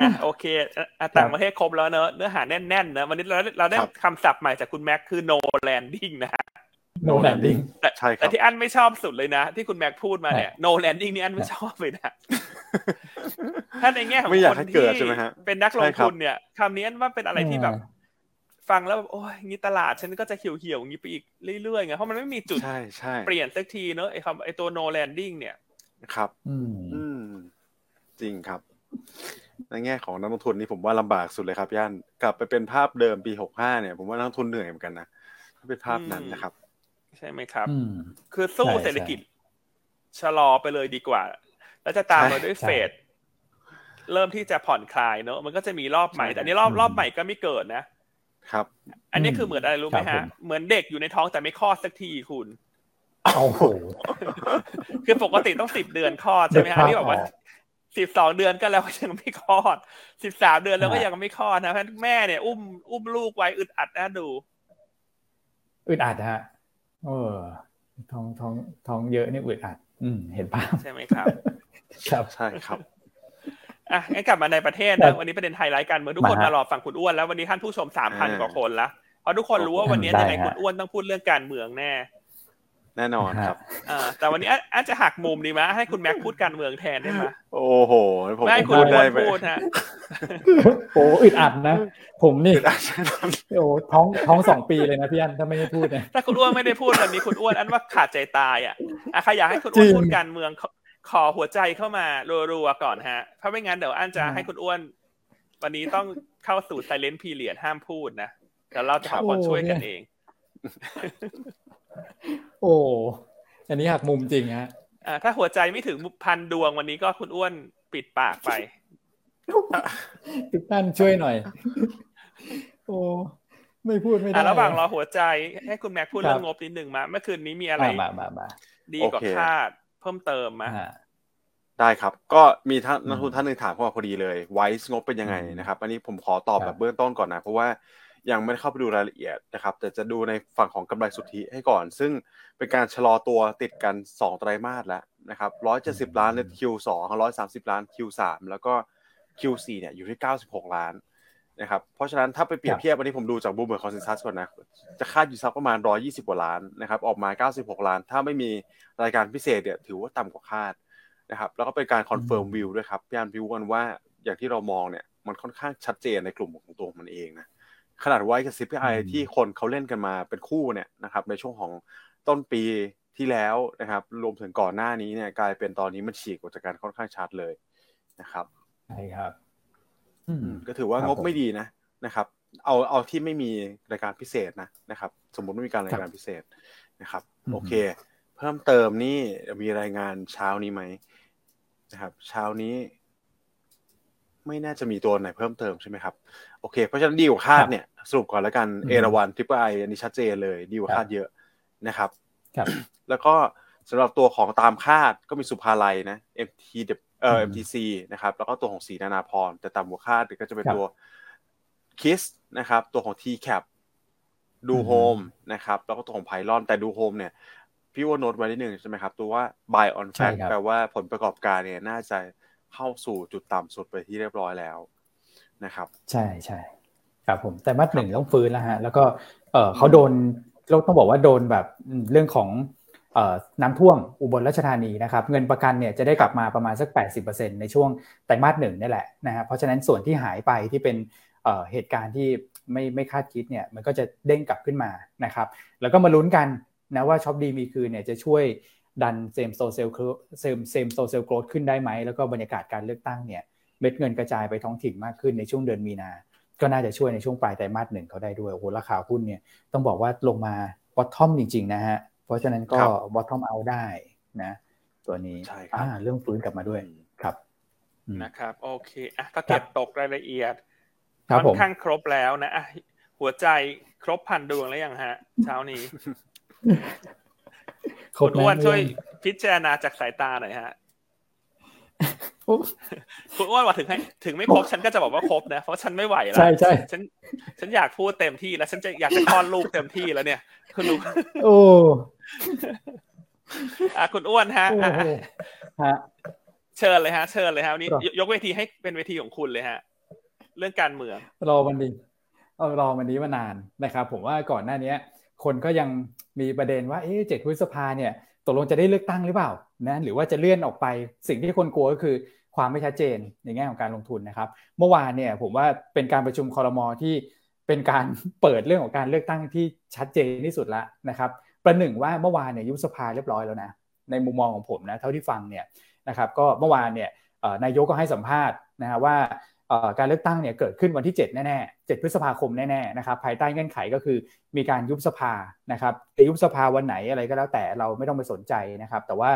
[SPEAKER 2] อะโอเคต่างประเทศครบแล้วเนอะเนื้อหาแน่นๆเนอะวันนี้เราเราได้คำศัพท์ใหม่จากคุณแม็กคือ no landing นะฮะ
[SPEAKER 1] no landing
[SPEAKER 3] ใช่ครับ
[SPEAKER 2] แต่ที่อันไม่ชอบสุดเลยนะ ที่คุณแม็กพูดมาเนี่ย no landing นี่อันไม่ชอบเลยนะถ้าในแง่ของคนที่เป็นนักลงทุนเนี่ยคำนี้อันว่าเป็นอะไรที่แบบ ฟังแล้วแบบโอ้ยงี้ตลาดฉันก็จะเขียวๆอย่างนี้ไปอีกเรื่อยๆไงเพราะมันไม่มีจุดเปลี่ยนสักทีเนอะไอ้คำไอ้ตัว no landing เนี่ย
[SPEAKER 3] ครับ อืมจริงครับในแง่ของนักลงทุนนี่ผมว่าลำบากสุดเลยครับย่านกลับไปเป็นภาพเดิมปีหกห้าเนี่ย ผมว่านักลงทุนเหนื่อยเหมือนกันนะถ้าเป็นภาพนั้นนะครับ
[SPEAKER 2] ใช่ไหมครับ คือสู้เศรษฐกิจชะลอไปเลยดีกว่า แล้วจะตามมาด้วยเฟดเริ่มที่จะผ่อนคลายเนอะมันก็จะมีรอบใหม่ แต่นี้รอบรอบใหม่ก็ไม่เกิดนะ
[SPEAKER 3] ครับ
[SPEAKER 2] อันนี้คือเหมือนอะไรรู้ไหมฮะ เหมือนเด็กอยู่ในท้องแต่ไม่คลอดสักทีคุณ
[SPEAKER 1] โอ้โห
[SPEAKER 2] คือปกติต้องสิบเดือนคลอดใช่ไหมฮะนี่บอกว่าสิบสองเดือนก็แล้วยังไม่คลอดสิบสามเดือนแล้วก็ยังไม่คลอดนะเพราะแม่เนี่ย อุ้มอุ้มลูกไว้อึดอัดนะดู
[SPEAKER 1] อึดอัดฮะ เออท้องท้องท้องเยอะนี่อึดอัด อืม เห็นภาพ
[SPEAKER 2] ใช่ไหมครับ
[SPEAKER 1] ครับ
[SPEAKER 3] ใช่ครับ
[SPEAKER 2] อะงั้นกลับมาในประเทศนะวันนี้ประเด็นไฮไลท์กันเมื่อทุกคนมารอฟังคุณอ้วนแล้ววันนี้ท่านผู้ชมสามพันกว่าคนละเพราะทุกคนรู้ว่าวันนี้ยังไงคุณอ้วนต้องพูดเรื่องการเมืองแน่
[SPEAKER 3] แน่นอนครับ
[SPEAKER 2] อ่าแต่วันนี้อาจจะหักมุมดีไหมให้คุณแม็กพูดการเมืองแทนได้ไหม
[SPEAKER 3] โอ้โห ผม
[SPEAKER 2] ไม่คุณได้พูดฮะ
[SPEAKER 1] โอ้อึดอัดนะ ผมนี่โอ้ท้องท้องสองปีเลยนะพี่อันถ้าไม่ได้พูดเนี่ย
[SPEAKER 2] ถ้าคุณอ้วนไม่ได้พูดแบบนี้คุณอ้วนอันว่าขาดใจตายอะใครอยากให้คุณอ้วนพูดการเมืองขอหัวใจเข้ามารัวๆก่อนฮะเพราะไม่งั้นเดี๋ยวอันจะให้คุณอ้วน วันนี้ต้องเข้าสู่ไซเลนต์พีเรียดห้ามพูดนะเดี๋ยวเราจะหาคนช่วยกันเอง
[SPEAKER 1] โอ้อันนี้หักมุมจริงฮะ
[SPEAKER 2] อ่าถ้าหัวใจไม่ถึงพันดวงวันนี้ก็คุณอ้วนปิดปากไป
[SPEAKER 1] ทุกท่านช่วยหน่อย โอ้ไม่พูดไม่ได้
[SPEAKER 2] ระหว่างรอหัวใจ ให้คุณแม็กพูดเรื่องงบนิดหนึ่งมาเมื่อคืนนี้มีอะไรดีกว่าคาดเพิ่มเติมมา
[SPEAKER 3] ได้ครับ ก็มีท่านนักทุนท่านหนึ่งถามเข้ามาพอดีเลยไวซ์งบเป็นยังไงนะครับ อันนี้ผมขอตอบแบบเบื้องต้นก่อนนะ เพราะว่า ยังไม่ได้เข้าไปดูรายละเอียดนะครับ แต่จะดูในฝั่งของกำไรสุทธิให้ก่อน ซึ่งเป็นการชะลอตัวติดกัน 2 ไตรมาสแล้วนะครับ170ล้านใน Q2 130ล้าน Q3 แล้วก็ Q4 เนี่ยอยู่ที่96ล้านนะครับ เพราะฉะนั้นถ้าไปเปรียบเทียบวันนี้ผมดูจาก Bloomberg consensus ก่อนนะ จะคาดอยู่สักประมาณ120กว่าล้านนะครับ ออกมา96ล้าน ถ้าไม่มีรายการพิเศษเนี่ยถือว่าต่ำกว่าคาดนะครับ แล้วก็เป็นการ confirm view ด้วยครับพี่อันพิวกันว่าอย่างที่เรามองเนี่ยมันค่อนข้างชัดเจนในกลุ่มของตัวมันเองนะ ขนาดไว้กับ CPI ที่คนเขาเล่นกันมาเป็นคู่เนี่ยนะครับในช่วงของต้นปีที่แล้วนะครับรวมถึงก่อนหน้านี้เนี่ยกลายเป็นตอนนี้มันฉีกออกจากการค่อนข้างชัดเลยนะครับ
[SPEAKER 1] ใช่ครับ
[SPEAKER 3] ก็ถือว่างบไม่ดีนะนะครับ เอาเอาที่ไม่มีรายการพิเศษนะนะครับ สมมติไม่มีการรายการพิเศษนะครับ โอเค เพิ่มเติมนี่มีรายงานเช้านี้ไหมนะครับ เช้านี้ ไม่น่าจะมีตัวไหนเพิ่มเติมใช่ไหมครับ โอเค เพราะฉะนั้นดีกว่าคาดเนี่ย สรุปก่อนแล้วกันเอราวันทริปไออันนี้ชัดเจนเลยดีกว่าคาดเยอะนะครับ
[SPEAKER 1] ครับ
[SPEAKER 3] แล้วก็สำหรับตัวของตามคาดก็มีศุภาลัยนะ MT เอ่อ MTC นะครับแล้วก็ตัวของศรีนานาพรแต่ต่ำกว่าคาดก็จะเป็นตัว KISS นะครับตัวของ TCAP ดูโฮมนะครับแล้วก็ตัวของไพลอนแต่ดูโฮมเนี่ย พี่ว่าโน้ตไว้นิดหนึ่งใช่ไหมครับตัวว่า buy on track แปลว่าผลประกอบการเนี่ยน่าจะเข้าสู่จุดต่ำสุดไปที่เรียบร้อยแล้ว นะครับ
[SPEAKER 1] ใช่ใช่ครับผมแต่มาสหนึ่งต้องฟื้นแล้วฮะแล้วก็เออเขาโดนเราต้องบอกว่าโดนแบบเรื่องของน้ำท่วมอุบลราชธานีนะครับเงินประกันเนี่ยจะได้กลับมาประมาณสัก 80%ในช่วงไตรมาสหนึ่งนี่แหละนะฮะเพราะฉะนั้นส่วนที่หายไปที่เป็นเหตุการณ์ที่ไม่ไม่คาดคิดเนี่ยมันก็จะเด้งกลับขึ้นมานะครับแล้วก็มาลุ้นกันนะว่าช็อปดีมีคืนเนี่ยจะช่วยดัน same store sale same same store sale growth ขึ้นได้ไหมแล้วก็บรรยากาศการเลือกตั้งเนี่ย เม็ดเงินกระจายไปท้องถิ่นมากขึ้นในช่วงเดือนมีนา ก็น่าจะช่วยในช่วงปลายไตรมาสหนึ่งเขาได้ด้วยโอ้โหราคาหุ้นเนี่ยต้องบอกว่าลงมาบอททอมจริง ๆ นะฮะราะฉะนั้นก็ bottom out ได้นะ ตัวนี้
[SPEAKER 3] ใช่
[SPEAKER 1] ครับเรื่องฟื้นกลับมาด้วยครับ
[SPEAKER 2] นะครับโอเคอะก็เก็บตกรายละเอียดค่อนข้างครบแล้วนะอะหัวใจครบพันดวงแล้วยังฮะ เช้านี้คุณอ้วนช่วยพิจารณาจากสายตาหน่อยฮะ คุณอ้วนว่าถึงให้ถึงไม่ครบฉันก็จะบอกว่าครบนะ เพราะฉันไม่ไหวแล้ว
[SPEAKER 1] ใช่ใช่
[SPEAKER 2] ฉัน ฉันอยากพูดเต็มที่แล้ว ฉันจะอยากจะคลอดลูกเต็มที่แล้วเนี่ย คุณรู้
[SPEAKER 1] โอ้
[SPEAKER 2] อะคุณอ้วนฮะฮะเชิญเลยฮะ เชิญเลยฮะวันนี้ยกเวทีให้เป็นเวทีของคุณเลยฮะ เรื่องการเมือง
[SPEAKER 1] รอมันดีเอารอมันนี้มานานนะครับ ผมว่าก่อนหน้านี้คนก็ยังมีประเด็นว่าเอ๊ะเจ็ดพฤษภาเนี่ย ตกลงจะได้เลือกตั้งหรือเปล่านะหรือว่าจะเลื่อนออกไปสิ่งที่คนกลัวก็คือความไม่ชัดเจนในแง่ของการลงทุนนะครับ เมื่อวานเนี่ยผมว่าเป็นการประชุมคอรมอที่เป็นการเปิดเรื่องของการเลือกตั้งที่ชัดเจนที่สุดแล้วนะครับ ประหนึ่งว่าเมื่อวานเนี่ยยุบสภาเรียบร้อยแล้วนะในมุมมองของผมนะเท่าที่ฟังเนี่ยนะครับก็เมื่อวานเนี่ยนายกก็ให้สัมภาษณ์นะฮะว่า การเลือกตั้งเนี่ยเกิดขึ้นวันที่ 7 แน่ๆ 7 พฤษภาคมแน่ๆ นะครับ ภายใต้เงื่อนไขก็คือมีการยุบสภา นะครับจะยุบสภาวันไหนอะไรก็แล้วแต่เราไม่ต้องไปสนใจนะครับ แต่ว่า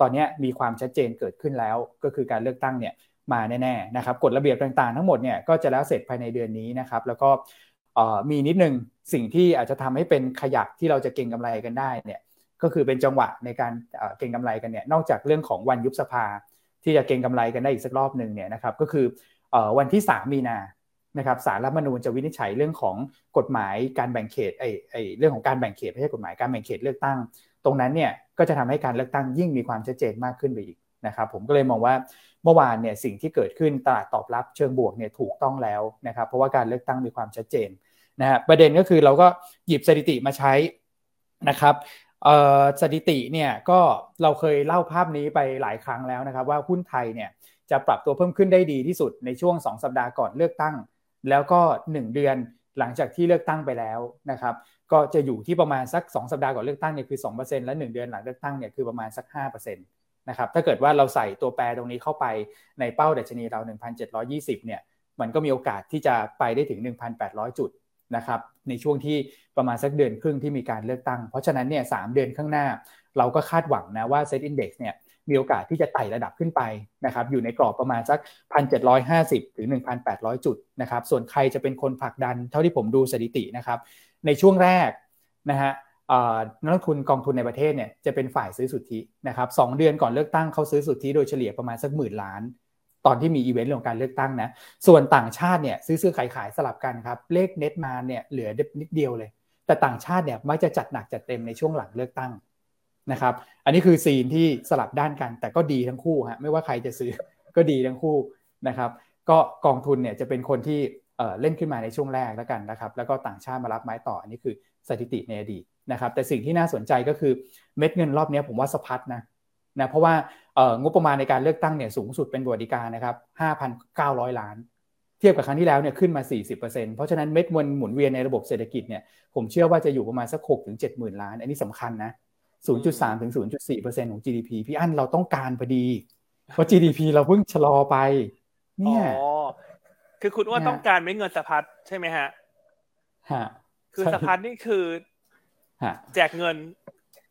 [SPEAKER 1] ตอนนี้มีความชัดเจนเกิดขึ้นแล้ว ก็คือการเลือกตั้งเนี่ยมาแน่ๆ นะครับ กฎระเบียบต่างๆ ทั้งหมดเนี่ยก็จะแล้วเสร็จภายในเดือนนี้นะครับ แล้วก็มีนิดนึงสิ่งที่อาจจะทำให้เป็นขยักที่เราจะเก่งกำไรกันได้เนี่ย ก็คือเป็นจังหวะในการเก่งกำไรกันเนี่ย นอกจากเรื่องของวันยุบสภาที่จะเก่งกำไรกันได้อีกสักรอบหนึ่งเนี่ยนะครับ ก็คือ วันที่ 3 มีนานะครับสารรัฐมนูญจะวินิจฉัยเรื่องของกฎหมายการแบ่งเขตไอ้ไอ้เรื่องของการแบ่งเขตไม่ใช่กฎหมายการแบ่งเขตเลือกตั้ง ตรงนั้นเนี่ยก็จะทำให้การเลือกตั้งยิ่งมีความชัดเจนมากขึ้นไปอีกนะครับผมก็เลยมองว่าเมื่อวานเนี่ยสิ่งที่เกิดขึ้นตลาดตอบรับเชิงบวกเนี่ยถูกต้องแล้วนะครับเพราะว่าการเลือกตั้งมีความชัดเจนนะฮะประเด็นก็คือเราก็หยิบสถิติมาใช้นะครับสถิติเนี่ยก็เราเคยเล่าภาพนี้ไปหลายครั้งแล้วนะครับว่าหุ้นไทยเนี่ย จะปรับตัวเพิ่มขึ้นได้ดีที่สุดในช่วง 2 สัปดาห์ก่อนเลือกตั้ง แล้วก็ 1 เดือนหลังจากที่เลือกตั้งไปแล้วนะครับก็จะอยู่ที่ประมาณสัก 2 สัปดาห์ก่อนเลือกตั้งเนี่ยคือ 2%และ 1 เดือนหลังเลือกตั้งเนี่ยคือประมาณสัก5%นนะครับถ้าเกิดว่าเราใส่ตัวแปรตรงนี้เข้าไปในเป้าดัชนีเรา 1,720 เนี่ยมันก็มีโอกาสที่จะไปได้ถึง 1,800 จุดนะครับในช่วงที่ประมาณสักเดือนครึ่งที่มีการเลือกตั้ง เพราะฉะนั้นเนี่ยสเดือนข้างหน้า เราก็คาดหวังนะว่า Set Index เนี่ย มีโอกาสที่จะไต่ระดับขึ้นไปนะครับอยู่ในกรอบประมาณสัก 1,750 ถึง 1,800 จุดนะครับส่วนใครจะเป็นคนผลักดันเท่าที่ผมดูสถิตินะครับในช่วงแรกนะฮะนักลงทุนกองทุนในประเทศเนี่ยจะเป็นฝ่ายซื้อสุทธินะครับสเดือนก่อนเลือกตั้งเขาซื้อสุทธิโดยเฉลี่ยประมาณสักหมื่นล้าน ตอนที่มีอีเวนต์เรื่องการเลือกตั้งนะส่วนต่างชาติเนี่ยซื้อซื้อขายขายสลับกันครับเลขเน็ตมาเนี่ยเหลือนิดเดียวเลย แต่ต่างชาติเนี่ยมักจะจัดหนักจัดเต็มในช่วงหลังเลือกตั้ง นะครับ อันนี้คือซีนที่สลับด้านกัน แต่ก็ดีทั้งคู่ฮะไม่ว่าใครจะซื้อก็ดีทั้งคู่นะครับ ก็กองทุนเนี่ยจะเป็นคนที่เล่นขึ้นมาในช่วงแรกแล้วกันนะครับ แล้วก็ต่างชาติมารับไม้ต่ออันนี้คือสถิติในอดีตนะครับ แต่สิ่งที่น่าสนใจก็คือเม็ดเงินรอบนี้ผมว่าสะพัดนะนะเพราะว่างบประมาณในการเลือกตั้งเนี่ยสูงสุดเป็นบวดิการนะครับ 5,900 ล้าน เทียบกับครั้งที่แล้วเนี่ยขึ้นมา 40%เพราะฉะนั้นเม็ดเงินหมุนเวียนในระบบเศรษฐกิจเนี่ยผมเชื่อว่าจะอยู่ประมาณสัก6ถึง7หมื่นล้าน อันนี้สำคัญนะ 0.3ถึง0.4%ของ GDP พี่อั้นเราต้องการพอดี เพราะ GDP เราเพิ่งชะลอไป เนี่ย
[SPEAKER 2] อ๋อคือคุณว่าต้องการเม็ดเงินสะพัดใช่ไหมฮะ
[SPEAKER 1] ฮะ
[SPEAKER 2] คือสะพัดนี่คือแจกเงิน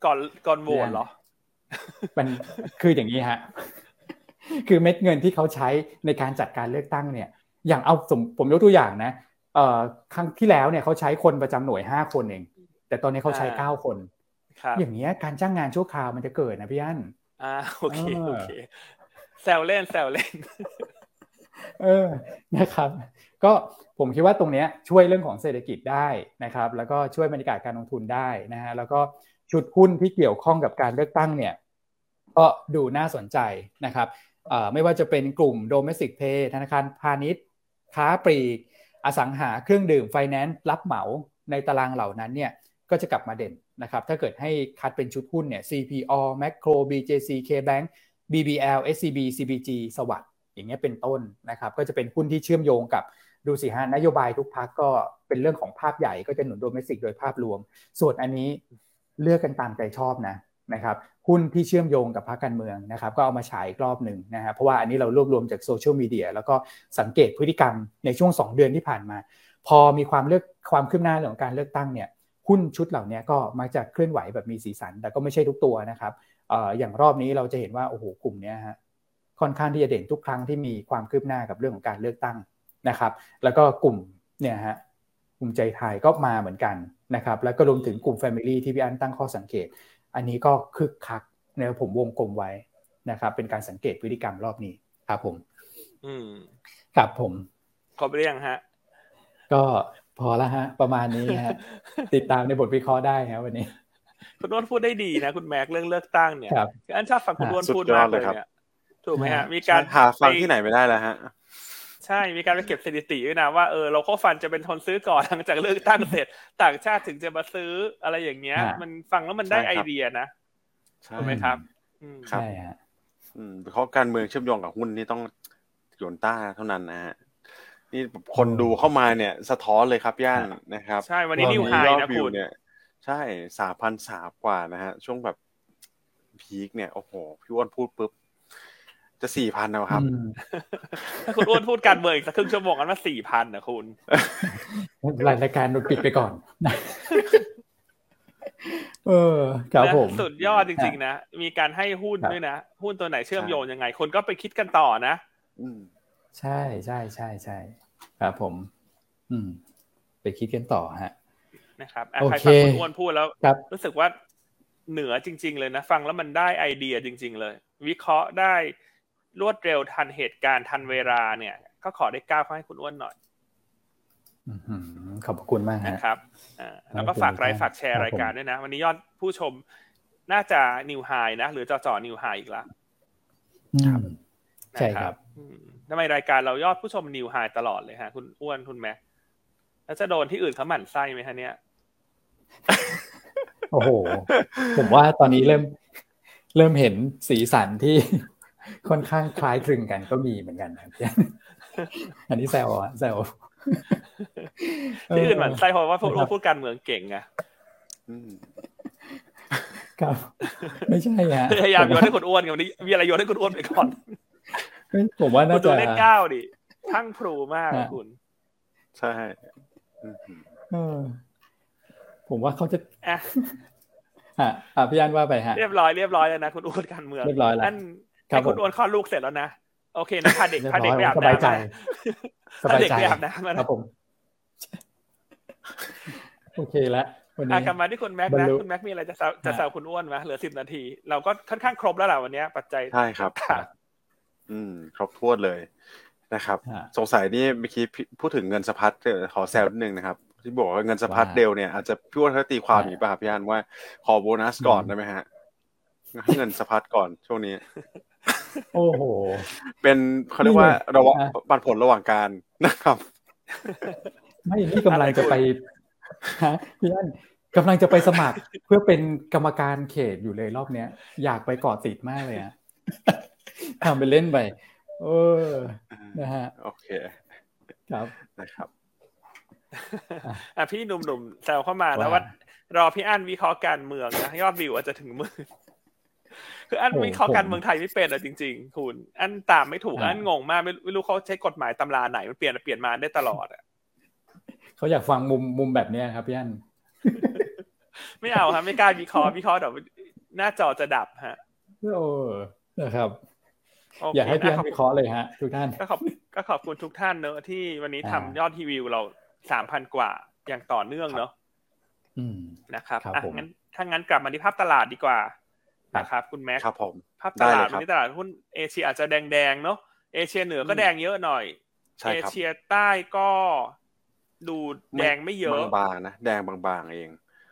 [SPEAKER 2] ก่อนก่อนโหวตเหรอ
[SPEAKER 1] มันคืออย่างนี้ฮะ คือเม็ดเงินที่เขาใช้ในการจัดการเลือกตั้งเนี่ย อย่างเอาสมผมยกตัวอย่างนะเอ่อครั้งที่แล้วเนี่ยเขาใช้คนประจำหน่วยห้าคนเอง แต่ตอนนี้เขาใช้เก้าคน อย่างเงี้ยการจ้างงานชั่วคราวมันจะเกิดนะพี่อั้น
[SPEAKER 2] อ่าโอเคโอเคแซวเล่นแซวเล่น
[SPEAKER 1] เออนะครับ ก็ผมคิดว่าตรงนี้ช่วยเรื่องของเศรษฐกิจได้นะครับ แล้วก็ช่วยบรรยากาศการลงทุนได้นะฮะแล้วก็ชุดหุ้นที่เกี่ยวข้องกับการเลือกตั้งเนี่ยก็ดูน่าสนใจนะครับไม่ว่าจะเป็นกลุ่มโดเมสิกเพย์ธนาคารพาณิชย์ ค้าปลีก อสังหาเครื่องดื่มไฟแนนซ์รับเหมาในตารางเหล่านั้นเนี่ยก็จะกลับมาเด่น นะครับถ้าเกิดให้คัดเป็นชุดหุ้นเนี่ย CPO Macro BJC KBank BBL SCB CBG สวัสด์อย่างเงี้ยเป็นต้นนะครับก็จะเป็นหุ้นที่เชื่อมโยงกับดูสิฮะนโยบายทุกพักก็เป็นเรื่องของภาพใหญ่ก็จะหนุนโดเมสิกโดยภาพรวม ส่วนอันนี้เลือกกันตามใจชอบนะนะครับหุ้นที่เชื่อมโยงกับพรรคการเมืองนะครับก็เอามาฉายรอบหนึ่งนะฮะเพราะว่าอันนี้เรารวบรวมจากโซเชียลมีเดียแล้วก็สังเกตพฤติกรรมในช่วง 2 เดือนที่ผ่านมา พอมีความเลือกความคืบหน้าเรื่องของการเลือกตั้งเนี่ย หุ้นชุดเหล่านี้ก็มักจะเคลื่อนไหวแบบมีสีสัน แต่ก็ไม่ใช่ทุกตัวนะครับออย่างรอบนี้เราจะเห็นว่าโอ้โหกลุ่มนี้ฮะค่อนข้างที่จะเด่นทุกครั้งที่มีความคืบหน้ากับเรื่องของการเลือกตั้งนะครับ แล้วก็กลุ่มเนี่ยฮะกลุ่มใจไทยก็มาเหมือนกันนะครับ แล้วก็รวมถึงกลุ่ม Family ที่พี่อันตั้งข้อสังเกต อันนี้ก็คึกคักในผมวงกลมไว้นะครับ เป็นการสังเกตพฤติกรรมรอบนี้ครับผม
[SPEAKER 2] อืม
[SPEAKER 1] ครับผม
[SPEAKER 2] ขอบเรียงฮะ
[SPEAKER 1] ก็ พอละฮะ ประมาณนี้ฮะ ติดตามในบทวิเคราะห์ได้ครับวันนี้
[SPEAKER 2] คุณอ้วนพูดได้ดีนะคุณแม็กเรื่องเลือกตั้งเนี่ยอันชอบฟังคุณอ้วนพูดมากเลยเนี่ยถูกไหมฮะมีการ
[SPEAKER 3] หาฟังที่ไหนไม่ได้แล้วฮะ
[SPEAKER 2] ใช่ มีการไปเก็บสถิติด้วยนะว่าเออเราก็ฟันจะเป็นคนซื้อก่อนหลังจากเลือกตั้งเสร็จ ต่างชาติถึงจะมาซื้ออะไรอย่างเงี้ย มันฟังแล้วมันได้ไอเดียนะถูกไหมครับ
[SPEAKER 1] ใช่ฮะ
[SPEAKER 3] เพราะการเมืองเชื่อมโยงกับหุ้นนี่ต้องโยนต้าเท่านั้นนะฮะ นี่คนดูเข้ามาเนี่ยสะท้อนเลยครับย่านนะครับ
[SPEAKER 2] ใช่วันนี้นิวไฮนะคุณ
[SPEAKER 3] เนี่ย ใช่สามพันสามกว่านะฮะ ช่วงแบบพีคเนี่ยโอ้โหพี่อ้วนพูดปุ๊บจะสี่พันนะครับ
[SPEAKER 2] ถ้าคุณอ้วนพูดการเมืองอีกสักครึ่งชั่วโมงกันว่าสี่พันนะคุณ
[SPEAKER 1] รายการโดนปิดไปก่อน เออครับผม
[SPEAKER 2] สุดยอดจริง ๆ นะ มีการให้หุ้นด้วยนะ หุ้นตัวไหนเชื่อมโยงยังไง คนก็ไปคิดกันต่อนะ
[SPEAKER 1] ใช่ใช่ใช่ใช่ครับผม อืม ไปคิดกันต่อฮะ
[SPEAKER 2] นะครับใครฟังคุณอ้วนพูดแล้วรู้สึกว่าเหนือจริง ๆ เลยนะ ฟังแล้วมันได้ไอเดียจริง ๆ เลย วิเคราะห์ได้รวดเร็วทันเหตุการณ์ทันเวลาเนี่ย ก็ขอได้ก้าวให้คุณอ้วนหน่อย
[SPEAKER 1] ขอบคุณมาก
[SPEAKER 2] นะครับแล้วก็ฝากไลค์ฝากแชร์รายการด้วยนะ วันนี้ยอดผู้ชมน่าจะนิวไฮนะ หรือจอจอนิวไฮอีกแล้ว
[SPEAKER 1] ใช่ครับ
[SPEAKER 2] ทำไมรายการเรายอดผู้ชมนิวไฮตลอดเลยฮะ คุณอ้วนคุณแม่แล้วจะโดนที่อื่นเขาหมั่นไส้ไหมฮะเนี่ย
[SPEAKER 1] โอ้โห ผมว่าตอนนี้เริ่ม เริ่มเห็นสีสันที่ค่อนข้างคล้ายคลึงกันก็มีเหมือนกันครับอันนี้แซวอะแซว
[SPEAKER 2] ที่อื่นเหมือนไซเพราะว่าพวกเราพูดการเมืองเก่งไง
[SPEAKER 1] ครับ ไม่ใช่ฮะ
[SPEAKER 2] พยายามโยนให้คุณอ้วนกันวันนี้มีอะไรโยนให้คุณอ้วนไปก่อน
[SPEAKER 1] ผมว่าน่าจะ
[SPEAKER 2] เลขเก้าดิทั้งพลูมากคุณ
[SPEAKER 3] ใช่
[SPEAKER 1] ผมว่าเขาจะอะอะพี่อันว่าไปฮะ
[SPEAKER 2] เรียบร้อยเรียบร้อยแล้วนะคุณอ้วนการเมือง
[SPEAKER 1] เรียบร้อยแล้ว
[SPEAKER 2] อันให้คุณอ้วนคลอดลูกเสร็จแล้วนะโอเคนะพาเด็กพาเด็กไปอาบ
[SPEAKER 1] น้ำสบายใจ
[SPEAKER 2] สบายใจไปอาบน้ำ
[SPEAKER 1] ครับผมโอเคแล้ว
[SPEAKER 2] วันนี้กลับมาที่คุณแม็กนะคุณแม็กมีอะไรจะจะแซวคุณอ้วนไหมเหลือสิบนาที เราก็ค่อนข้างครบแล้วแหละวันนี้ปัจจัย
[SPEAKER 3] ใช่ครับ อืม ครบถ้วนเลยนะครับ สงสัยนี่เมื่อกี้พูดถึงเงินสะพัดขอแซวนิดนึงนะครับ ที่บอกว่าเงินสะพัดเดลเนี่ยอาจจะพี่ว่าเขาตีความอย่างนี้ป่ะพี่อันว่า ขอโบนัสก่อนได้ไหมฮะให้เงินสะพัดก่อนช่วงนี้
[SPEAKER 1] โอ้โห
[SPEAKER 3] เป็นเขาเรียกว่าระวังปันผลระหว่างการนะครับ
[SPEAKER 1] ไม่นี่กำลังจะไปฮะพี่อันกำลังจะไปสมัครเพื่อเป็นกรรมการเขตอยู่เลยรอบเนี้ย อยากไปเกาะติดมากเลยอะ ทำไปเล่นไปเออนะฮะ
[SPEAKER 3] โอเค
[SPEAKER 1] ครับ
[SPEAKER 3] นะครับ
[SPEAKER 2] อะพี่หนุ่มๆแซวเข้ามาแล้วว่ารอพี่อั้นวิเคราะห์การเมืองนะยอดวิวอาจจะถึงมือคืออันวิเคราะห์การเมืองไทยไม่เป็นอะจริง ๆ คุณ อันตามไม่ถูกอันงงมากไม่รู้เขาใช้กฎหมายตำราไหนมันเปลี่ยนเปลี่ยนมาได้ตลอดอะ
[SPEAKER 1] เขาอยากฟังมุมมุมแบบนี้ครับพี่อัน
[SPEAKER 2] ไม่เอาครับไม่กล้าวิเคราะห์วิเคราะห์เดี๋ยวหน้าจอจะดับฮะ
[SPEAKER 1] โอ้นะครับ อยากให้พี่อันวิเคราะห์เลยฮะ ทุกท่าน
[SPEAKER 2] ก็ขอบก็ขอบคุณทุกท่านเนอะที่วันนี้ทำยอดทีวิวเราสามพันกว่าอย่างต่อเนื่องเนอะนะครับอะงั้นถ้างั้นกลับมาที่ภาพตลาดดีกว่านะครับคุณแม็ก
[SPEAKER 3] ครับผม
[SPEAKER 2] ภาพตลาดวันนี้ตลาดหุ้นเอเชียอาจจะแดงๆเนาะเอเชียเหนือก็แดงเยอะหน่อยเอเชียใต้ก็ดูแดงไม่เยอะ
[SPEAKER 3] บางๆนะแดงบางๆเอง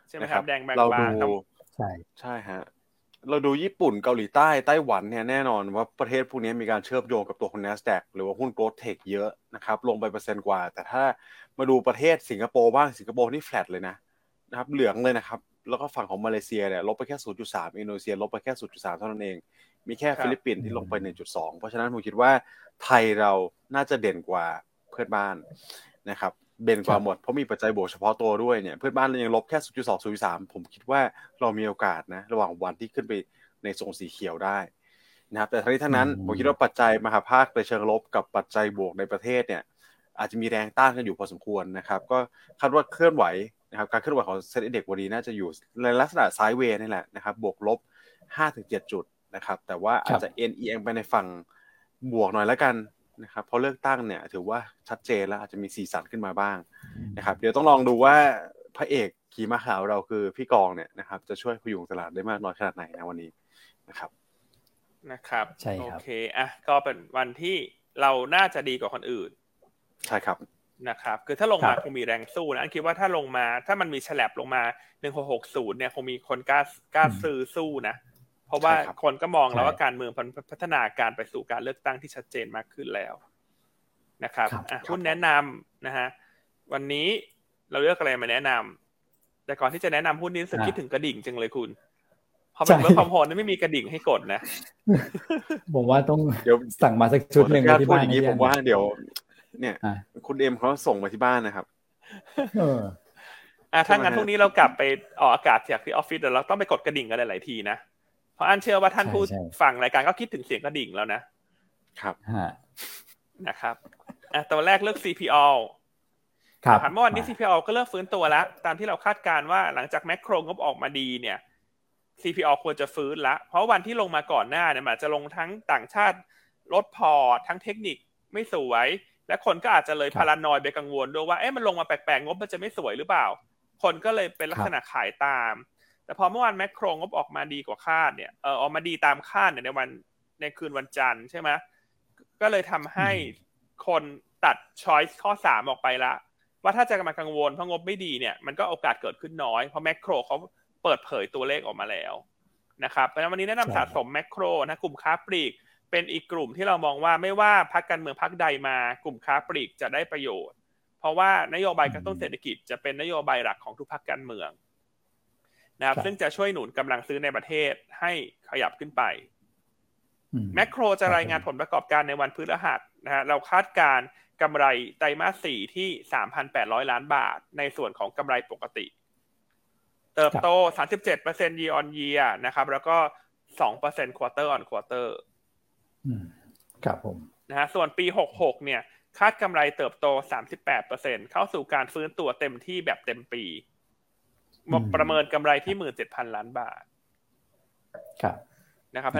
[SPEAKER 2] ใช่ไหมครับแดงบางๆ
[SPEAKER 3] เราดูใช่ใช่ฮะ เราดูญี่ปุ่นเกาหลีใต้ไต้หวันเนี่ยแน่นอนว่าประเทศพวกนี้มีการเชื่อมโยงกับตัวของ NASDAQ หรือว่าหุ้น growth tech เยอะนะครับลงไปเปอร์เซ็นต์กว่า แต่ถ้ามาดูประเทศสิงคโปร์บ้างสิงคโปร์นี่แฟลตเลยนะนะครับเหลืองเลยนะครับ แล้วก็ฝั่งของมาเลเซียเนี่ยลบไปแค่ 0.3 อินโดนีเซียลบไปแค่ 0.3 เท่านั้นเอง มีแค่ฟิลิปปินส์ที่ลงไป 1.2 เพราะฉะนั้นผมคิดว่าไทยเราน่าจะเด่นกว่าเพื่อนบ้านนะครับ เด่นกว่าหมดเพราะมีปัจจัยบวกเฉพาะตัวด้วยเนี่ยเพื่อนบ้านเรายังลบแค่ 0.2 0.3 ผมคิดว่าเรามีโอกาสนะ ระหว่างวันที่ขึ้นไปในโซนสีเขียวได้นะครับแต่ทั้งนี้ทั้งนั้นผมคิดว่าปัจจัยมหาภาคในเชิงลบกับปัจจัยบวกในประเทศเนี่ยอาจจะมีแรงต้านกันอยู่พอสมควรนะครับก็คาดว่าเคลื่อนไหวนะครับการเคลื่อนไหวของเซ็นดีเด็กวันนี้น่าจะอยู่ในลักษณะไซด์เวย์นี่แหละนะครับบวกลบ 5-7 จุดนะครับแต่ว่าอาจจะเอ็นเอียงไปในฝั่งบวกหน่อยแล้วกัน นะครับเพราะเลือกตั้งเนี่ย ถือว่าชัดเจนแล้วอาจจะมีสีสันขึ้นมาบ้างนะครับ เดี๋ยวต้องลองดูว่าพระเอกขี่ม้าขาวเราคือพี่กองเนี่ยนะครับ จะช่วยพยุงตลาดได้มากน้อยขนาดไหนนะวันนี้นะครับ
[SPEAKER 2] นะครับ
[SPEAKER 1] ใช่ครับโอ
[SPEAKER 2] เคอะก็เป็นวันที่เราน่าจะดีกว่าคนอื่น
[SPEAKER 3] ใช่ครับ
[SPEAKER 2] นะครับ คือถ้าลงมาคงมีแรงสู้นะอันคิดว่าถ้าลงมาถ้ามันมีฉลับลงมาหนึ่งหกหกศูนย์เนี่ยคงมีคนกล้ากล้าซื้อสู้นะ เพราะว่าคนก็มองแล้วว่าการเมืองพัฒนาการไปสู่การเลือกตั้งที่ชัดเจนมากขึ้นแล้วนะครับอะหุ้นแนะนำนะฮะวันนี้เราเลือกอะไรมาแนะนำแต่ก่อนที่จะแนะนำหุ้นนี้รู้สึกคิดถึงกระดิ่งจังเลยคุณพอเป็นเมื่อความโหดนี่ไม่มีกระดิ่งให้กดนะ
[SPEAKER 1] ผมว่าต้องเดี๋ยวสั่งมาสักชุดหนึ่ง
[SPEAKER 3] ที่บ้านนี้ผมว่าเดี๋ยว เนี่ย คุณเอ็มเขาส่งมาที่บ้านนะครับ
[SPEAKER 1] เออ
[SPEAKER 2] อ่าถ้างั้นพรุ่งนี้เรากลับไปออกอากาศจากที่ออฟฟิศเดี๋ยวเราต้องไปกดกระดิ่งกันหลายๆทีนะเพ ราะอันเชื่อว่าท่านผู้ฟังรายการก็คิดถึงเสียงกระดิ่งแล้วนะ
[SPEAKER 3] ครับ
[SPEAKER 2] นะครับอะตัวแรกเลือก CPO ครับเมื่อวานนี้ CPO ก็เริ่มฟื้นตัวแล้ว ตามที่เราคาดการว่าหลังจากแมคโครงบออกมาดีเนี่ย CPALL ควรจะฟื้นละ เพราะวันที่ลงมาก่อนหน้าเนี่ยมันจะลงทั้งต่างชาติลดพอร์ตทั้งเทคนิคไม่สวย และคนก็อาจจะเลย paranoid ไปกังวลด้วยว่าเอ๊ะมันลงมาแปลกๆงบมันจะไม่สวยหรือเปล่า คนก็เลยเป็นลักษณะขายตาม แต่พอเมื่อวานแมคโครงบออกมาดีกว่าคาดเนี่ยเออออกมาดีตามคาดเนี่ยในวันในคืนวันจันทร์ใช่ไหมก็เลยทำให้คนตัด choice ข้อสามออกไปละ ว่าถ้าจะมากังวลเพราะงบไม่ดีเนี่ยมันก็โอกาสเกิดขึ้นน้อยเพราะแมคโครเขาเปิดเผยตัวเลขออกมาแล้วนะครับเพราะฉะนั้นวันนี้แนะนำสะสมแมคโครนะกลุ่มค้าปลีกเป็นอีกกลุ่มที่เรามองว่าไม่ว่าพรรคการเมืองพรรคใดมากลุ่มค้าปลีกจะได้ประโยชน์ เพราะว่านโยบายกระตุ้นเศรษฐกิจจะเป็นนโยบายหลักของทุกพรรคการเมือง นะครับ ซึ่งจะช่วยหนุนกำลังซื้อในประเทศให้ขยับขึ้นไป แมคโครจะรายงานผลประกอบการในวันพฤหัสนะฮะเราคาดการกำไรไตรมาสสี่ที่ 3,800 ล้านบาท ในส่วนของกำไรปกติ เติบโต 37% year on year นะครับ แล้วก็ 2% quarter on quarter
[SPEAKER 1] ครับผม
[SPEAKER 2] นะฮะส่วนปี 66 เนี่ย คาดกำไรเติบโต 38%เข้าสู่การฟื้นตัวเต็มที่แบบเต็มปี ประเมินกำไรที่17,000ล้านบาท
[SPEAKER 1] ครับ
[SPEAKER 2] นะครับ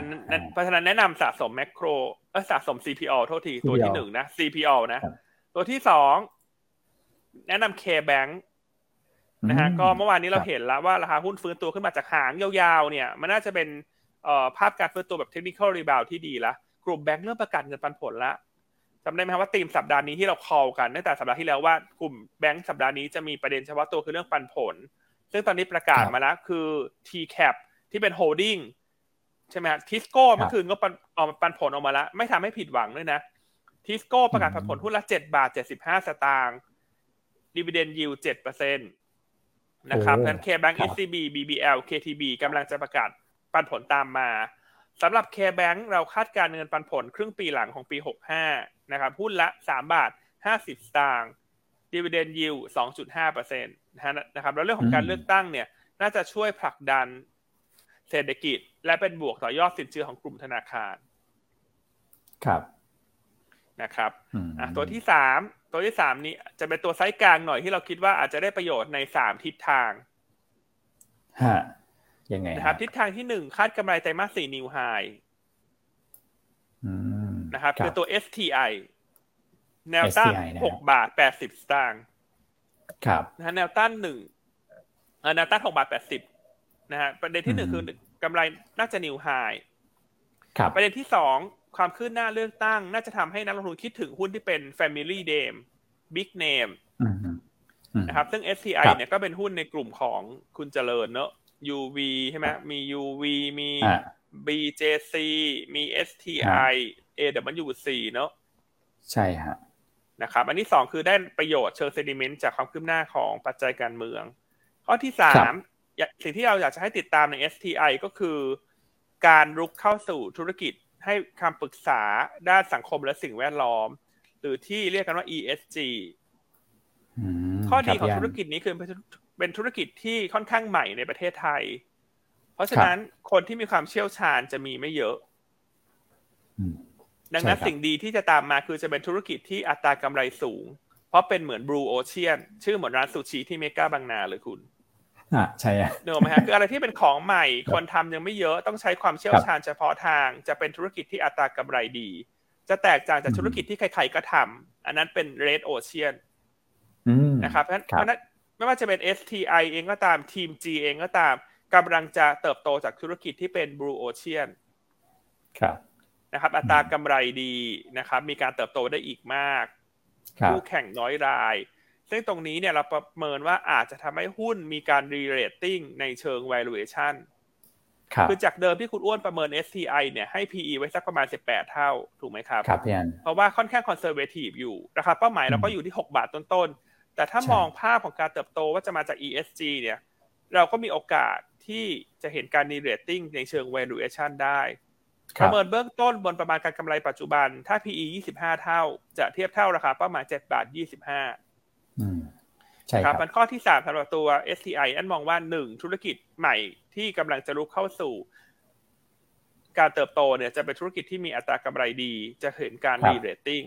[SPEAKER 2] เพราะฉะนั้นแนะนำสะสมแมคโครเออสะสม CPO โทษที ตัวที่หนึ่งนะ CPO นะ ตัวที่สองแนะนำ K-Bank นะฮะก็เมื่อวานนี้เราเห็นแล้วว่าราคาหุ้นฟื้นตัวขึ้นมาจากหางยาวๆ เนี่ย มันน่าจะเป็นภาพการฟื้นตัวแบบเทคนิคอลรีบาวที่ดีละกลุ่มแบงก์เริ่มประกาศเงินปันผลละจำได้ไหมครับว่าตีมสัปดาห์นี้ที่เราคอลกันตั้งแต่สัปดาห์ที่แล้วว่ากลุ่มแบงก์สัปดาห์นี้จะมีประเด็นเฉพาะตัวคือเรื่องปันผล ซึ่งตอนนี้ประกาศมาแล้วคือ T-cap ที่เป็น holding ใช่ไหมทิสโก้เมื่อคืนก็ปันออกปันผลออกมาแล้ว ไม่ทำให้ผิดหวังด้วยนะทิสโก้ประกาศปันผลหุ้นละเจ็ดบาทเจ็ดสิบห้าสตางค์ดีเวเดนยิวเจ็ดเปอร์เซ็นตนะครับนั้น KBANK SC B BBL KTB กำลังจะประกาศปันผลตามมาสำหรับ KBANK เราคาดการณ์เงินปันผลครึ่งปีหลังของปีหกห้านะครับหุ้นละสามบาทห้าสิบสตางค์ดีเวเดนยิวสองจุดห้าเปอร์เซ็นต์ นะครับแล้วเรื่องของการเลือกตั้งเนี่ย น่าจะช่วยผลักดันเศรษฐกิจ และเป็นบวกต่อยอดสินเชื่อของกลุ่มธนาคาร
[SPEAKER 1] ครับ
[SPEAKER 2] นะครับอะตัวที่สามตัวที่สามนี้จะเป็นตัวไซส์กลางหน่อยที่เราคิดว่าอาจจะได้ประโยชน์ในสามทิศทาง
[SPEAKER 1] ฮะยังไง
[SPEAKER 2] นะครับ ทิศทางที่หนึ่งคาดกำไรไตรมาสสี่นิวไฮนะครับเป็นตัว STI แนวต้านหกบาทแปดสิบสตางค์
[SPEAKER 1] ครับ
[SPEAKER 2] นะฮะแนวต้านหนึ่งแนวต้านหกบาทแปดสิบนะฮะประเด็นที่หนึ่งคือกำไรน่าจะนิวไฮประเด็นที่สองความคืบหน้าเลือกตั้ง น่าจะทำให้นักลงทุนคิดถึงหุ้นที่เป็น Family Name Big Name นะครับ ซึ่ง STI เนี่ยก็เป็นหุ้นในกลุ่มของคุณเจริญเนอะ UV ใช่ไหมมี UV มี BJC มี STI AWC เนอะ
[SPEAKER 1] ใช่ฮะ
[SPEAKER 2] นะครับ อันที่สองคือได้ประโยชน์เชิงเซดิเมนต์จากความคืบหน้าของปัจจัยการเมือง ข้อที่สามสิ่งที่เราอยากจะให้ติดตามใน STI ก็คือ การรุกเข้าสู่ธุรกิจให้คำปรึกษาด้านสังคมและสิ่งแวดล้อม หรือที่เรียกกันว่า ESG ข้อดีของธุรกิจนี้คือเป็นธุรกิจที่ค่อนข้างใหม่ในประเทศไทย เพราะฉะนั้นคนที่มีความเชี่ยวชาญจะมีไม่เยอะ ดังนั้นสิ่งดีที่จะตามมาคือจะเป็นธุรกิจที่อัตรากำไรสูง เพราะเป็นเหมือนบลูโอเชียนชื่อเหมือนร้านซูชิที่เมกาบางนาเลยคุณ
[SPEAKER 1] อ่าใช่
[SPEAKER 2] เนอะไหมฮะคืออะไรที่เป็นของใหม่คนทำยังไม่เยอะต้องใช้ความเชี่ยวชาญเฉพาะทาง จะเป็นธุรกิจที่อัตรากำไรดี จะแตกต่างจากธุรกิจที่ใครๆก็ทำอันนั้นเป็นเรดโอเชียนนะครับเพราะนั้นไม่ว่าจะเป็น STI เองก็ตามทีม G เองก็ตามกำลังจะเติบโตจากธุรกิจที่เป็น Blue Ocean
[SPEAKER 1] ครับ
[SPEAKER 2] นะครับอัตรากำไรดีนะครับมีการเติบโตได้อีกมากคู่แข่งน้อยราย ซึ่งตรงนี้เนี่ยเราประเมินว่าอาจจะทำให้หุ้นมีการ re-rating ในเชิง valuation คือจากเดิมที่คุณอ้วนประเมิน STI เนี่ยให้ PE ไว้สักประมาณ 18 เท่า ถูกไหมครับ
[SPEAKER 1] ครับพี่อัน
[SPEAKER 2] เพราะว่าค่อนข้าง conservative อยู่ราคาเป้าหมายเราก็อยู่ที่ 6 บาทต้นๆ แต่ถ้ามองภาพของการเติบโตว่าจะมาจาก ESG เนี่ย เราก็มีโอกาสที่จะเห็นการ re-rating ในเชิง valuation ได้ ประเมินเบื้องต้นบนประมาณการกำไรปัจจุบัน ถ้า PE 25 เท่า จะเทียบเท่าราคาเป้าหมาย7บาท25
[SPEAKER 1] ใช่ครับ
[SPEAKER 2] มันข้อที่สามสำหรับตัว STI อันมองว่าหนึ่งธุรกิจใหม่ที่กำลังจะรุกเข้าสู่ การเติบโตเนี่ยจะเป็นธุรกิจที่มีอัตรากำไรดี จะเห็นการ re-rating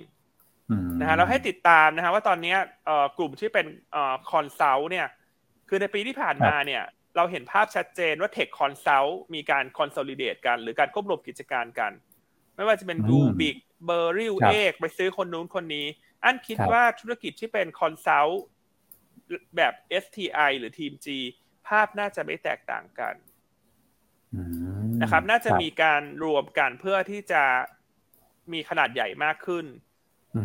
[SPEAKER 2] นะฮะเราให้ติดตามนะฮะว่าตอนนี้กลุ่มที่เป็น consult เนี่ย คือในปีที่ผ่านมาเนี่ย เราเห็นภาพชัดเจนว่า tech consult มีการ consolidate กัน หรือการควบรวมกิจการกัน ไม่ว่าจะเป็น Bluebik Beryl 8ไปซื้อคนนู้นคนนี้ อันคิดว่าธุรกิจที่เป็น consult แบบ STI หรือทีม G ภาพน่าจะไม่แตกต่างกันนะครับ น่าจะมีการรวมกันเพื่อที่จะมีขนาดใหญ่มากขึ้น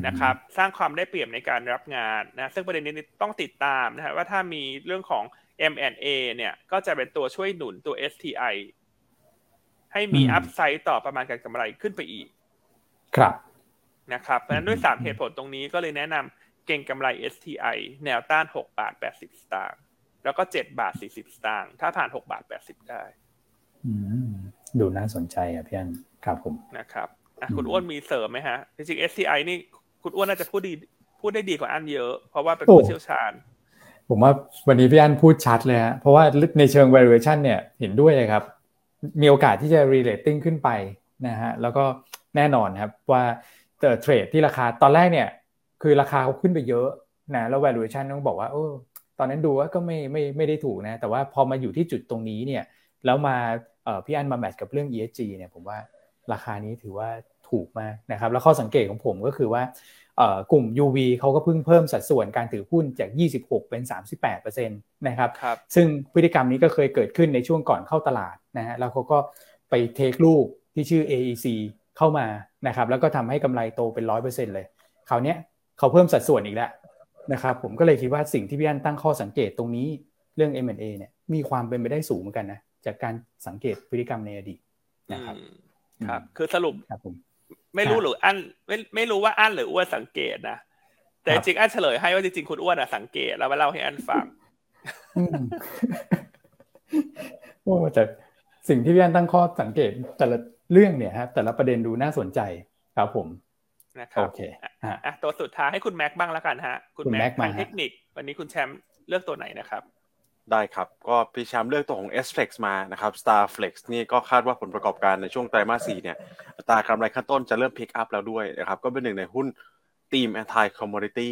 [SPEAKER 2] นะครับ สร้างความได้เปรียบในการรับงานนะ ซึ่งประเด็นนี้ต้องติดตามนะครับว่าถ้ามีเรื่องของ M&A เนี่ย ก็จะเป็นตัวช่วยหนุนตัว STI ให้มีอัพไซต์ต่อประมาณการกำไรขึ้นไปอีก
[SPEAKER 1] ครับ
[SPEAKER 2] นะครับเพราะฉะนั้นด้วยสามเหตุผลตรงนี้ก็เลยแนะนำเก่งกำไร STI แนวต้าน6บาท80สตางค์แล้วก็7บาท40สตางค์ถ้าผ่าน6บาท80ได้
[SPEAKER 1] ดูน่าสนใจอะพี่อันครับผม
[SPEAKER 2] นะครับคุณอ้วนมีเสริมไหมฮะจริงๆ STI นี่คุณอ้วนน่าจะพูดดีพูดได้ดีกว่าอันเยอะ เพราะว่าเป็นผู้เชี่ยวชาญ
[SPEAKER 1] ผมว่าวันนี้พี่อันพูดชัดเลยฮะเพราะว่าในเชิง valuation เนี่ยเห็นด้วยเลยครับ มีโอกาสที่จะ relating ขึ้นไปนะฮะแล้วก็แน่นอนครับว่าเทรดที่ราคาตอนแรกเนี่ยคือราคาเขาขึ้นไปเยอะนะแล้ว valuation ต้องบอกว่าโอ้ตอนนั้นดูว่าก็ไม่ไม่ไม่ได้ถูกนะ แต่ว่าพอมาอยู่ที่จุดตรงนี้เนี่ยแล้วมาพี่อันมาแมทกับเรื่อง ESG เนี่ยผมว่าราคานี้ถือว่าถูกมากนะครับ แล้วข้อสังเกตของผมก็คือว่า กลุ่ม UV เขาก็เพิ่งเพิ่มสัดส่วนการถือหุ้นจาก 26 เป็น 38%นะครับ
[SPEAKER 2] รบ
[SPEAKER 1] ซึ่งพฤติกรรมนี้ก็เคยเกิดขึ้นในช่วงก่อนเข้าตลาดนะฮะแล้วเขาก็ไปเทคลูกที่ชื่อ AEC เข้ามานะครับแล้วก็ทำให้กำไรโตเป็น 100%เลยคราวนี้เขาเพิ่มสัดส่วนอีกแล้วนะครับผมก็เลยคิดว่าสิ่งที่พี่อันตั้งข้อสังเกตตรงนี้เรื่อง M&A เนี่ยมีความเป็นไปได้สูงเหมือนกันนะจากการสังเกตพฤติกรรมในอดีตนะครับ
[SPEAKER 2] ครับคือสรุป
[SPEAKER 1] ครับผม
[SPEAKER 2] ไม่รู้หรืออันไม่ไม่รู้ว่าอันหรืออ้วนสังเกตนะแต่จริงอันเฉลยให้ว่าจริงๆคุณอ้วนอะสังเกตแล้วมาเล่าให้อันฟัง
[SPEAKER 1] โอ้แต่สิ่งที่พี่อันตั้งข้อสังเกตแต่ละเรื่องเนี่ยครับแต่ละประเด็นดูน่าสนใจครับผม
[SPEAKER 2] นะครับโอเคอะตัวสุดท้ายให้คุณแม็กบ้างแล้วกันฮะ คุณแม็กทางเทคนิค วันนี้คุณแชมป์เลือกตัวไหนนะครับ
[SPEAKER 3] ได้ครับ ก็พี่แชมป์เลือกตัวของ s f l e x มานะครับ Starflex นี่ก็คาดว่าผลประกอบการในช่วงไตรมาสสี่เนี่ยอัตรากำไรขั้นต้นจะเริ่มพิกอัพแล้วด้วยนะครับก็เป็นหนึ่งในหุ้นทีม anti commodity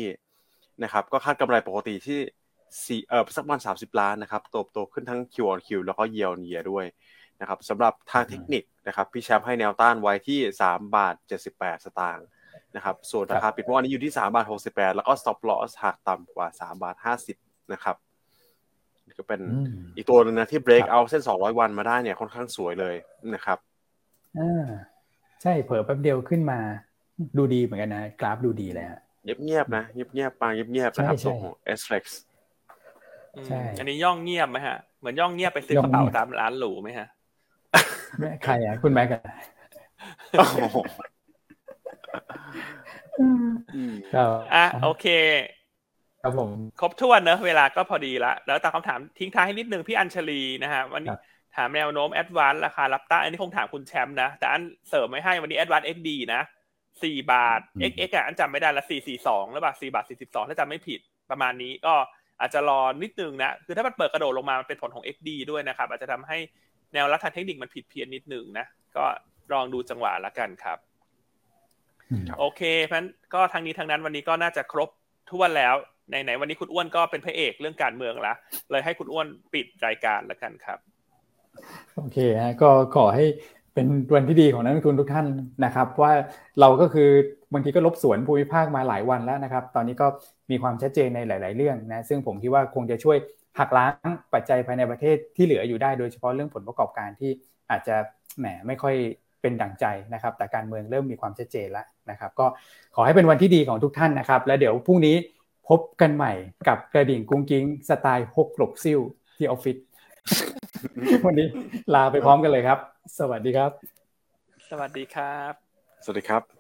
[SPEAKER 3] นะครับก็คาดกำไรปกติที่สี่เออสักประมาณสามสิบล้านนะครับโตโตขึ้นทั้ง Q on Q แล้วก็ Year on Year ด้วยนะครับสำหรับทางเทคนิคนะครับพี่แชมป์ให้แนวต้านไว้ที่สามบาทเจ็ดสิบแปดสตางค์นะครับส่วนราคาปิดเมื่อวานนี้อยู่ที่3บาท68แล้วก็ stop loss หากต่ำกว่า3บาท50นะครับ ก็เป็นอีกตัวนึงนะที่ break out เส้น 200 วันมาได้เนี่ยค่อนข้างสวยเลยนะครับ
[SPEAKER 1] อ่าใช่เผลอแป๊บเดียวขึ้นมา ดูดีเหมือนกันนะ กราฟดูดีเลยฮะ
[SPEAKER 3] เงียบๆนะเงียบๆปางเงียบๆนะครับตัวของ S Flex
[SPEAKER 2] ใช่อันนี้ย่องเงียบไหมฮะ เหมือนย่องเงียบไปซื้อกระเป๋าตามร้านหรูไหมฮะ
[SPEAKER 1] ใครอะคุณแม็กอะ
[SPEAKER 2] อะโอเค
[SPEAKER 1] ครับผม
[SPEAKER 2] ครบถ้วนเนอะเวลาก็พอดีละแล้วตามคำถามทิ้งท้ายให้นิดนึงพี่อัญชลีนะฮะวันนี้ถามแนวโน้มแอดวานราคารับต้านอันนี้คงถามคุณแชมป์นะ แต่อันเสริมไม่ให้วันนี้แอดวานเอ็กดีนะสี่บาท XX อะอันจำไม่ได้ละสี่สี่สองแล้วบาทสี่บาทสี่สิบสองถ้าจำไม่ผิดประมาณนี้ก็อาจจะรอนิดนึงนะ คือถ้ามันเปิดกระโดดลงมามันเป็นผลของ XD ด้วยนะครับ อาจจะทำให้แนวรับทางเทคนิคมันผิดเพี้ยนนิดนึงนะ ก็ลองดูจังหวะละกันครับ โอเคเพราะนั้นก็ทางนี้ทางนั้นวันนี้ก็น่าจะครบทุกวันแล้ว ไหนวันนี้คุณอ้วนก็เป็นพระเอกเรื่องการเมืองละเลยให้คุณอ้วนปิดรายการแล้วกันครับ
[SPEAKER 1] โอเคฮะก็ขอให้เป็นวันที่ดีของนักลงทุนทุกท่านนะครับ ว่าเราก็คือบางทีก็ลบสวนภูมิภาคมาหลายวันแล้วนะครับ ตอนนี้ก็มีความชัดเจนในหลาย ๆ เรื่องนะซึ่งผมคิดว่าคงจะช่วยหักล้างปัจจัยภายในประเทศที่เหลืออยู่ได้โดยเฉพาะเรื่องผลประกอบการที่อาจจะแหมไม่ค่อยเป็นดั่งใจนะครับ แต่การเมืองเริ่มมีความชัดเจนแล้วนะครับ ก็ขอให้เป็นวันที่ดีของทุกท่านนะครับ และเดี๋ยวพรุ่งนี้ พบกันใหม่กับกระดิ่งกุ้งกิ้งสไตล์หกหลบซิ่วที่ออฟฟิศวันนี้ลาไปพร้อมกันเลยครับ สวัสดีครับ
[SPEAKER 2] สวัสดีครับ
[SPEAKER 3] สวัสดีครับ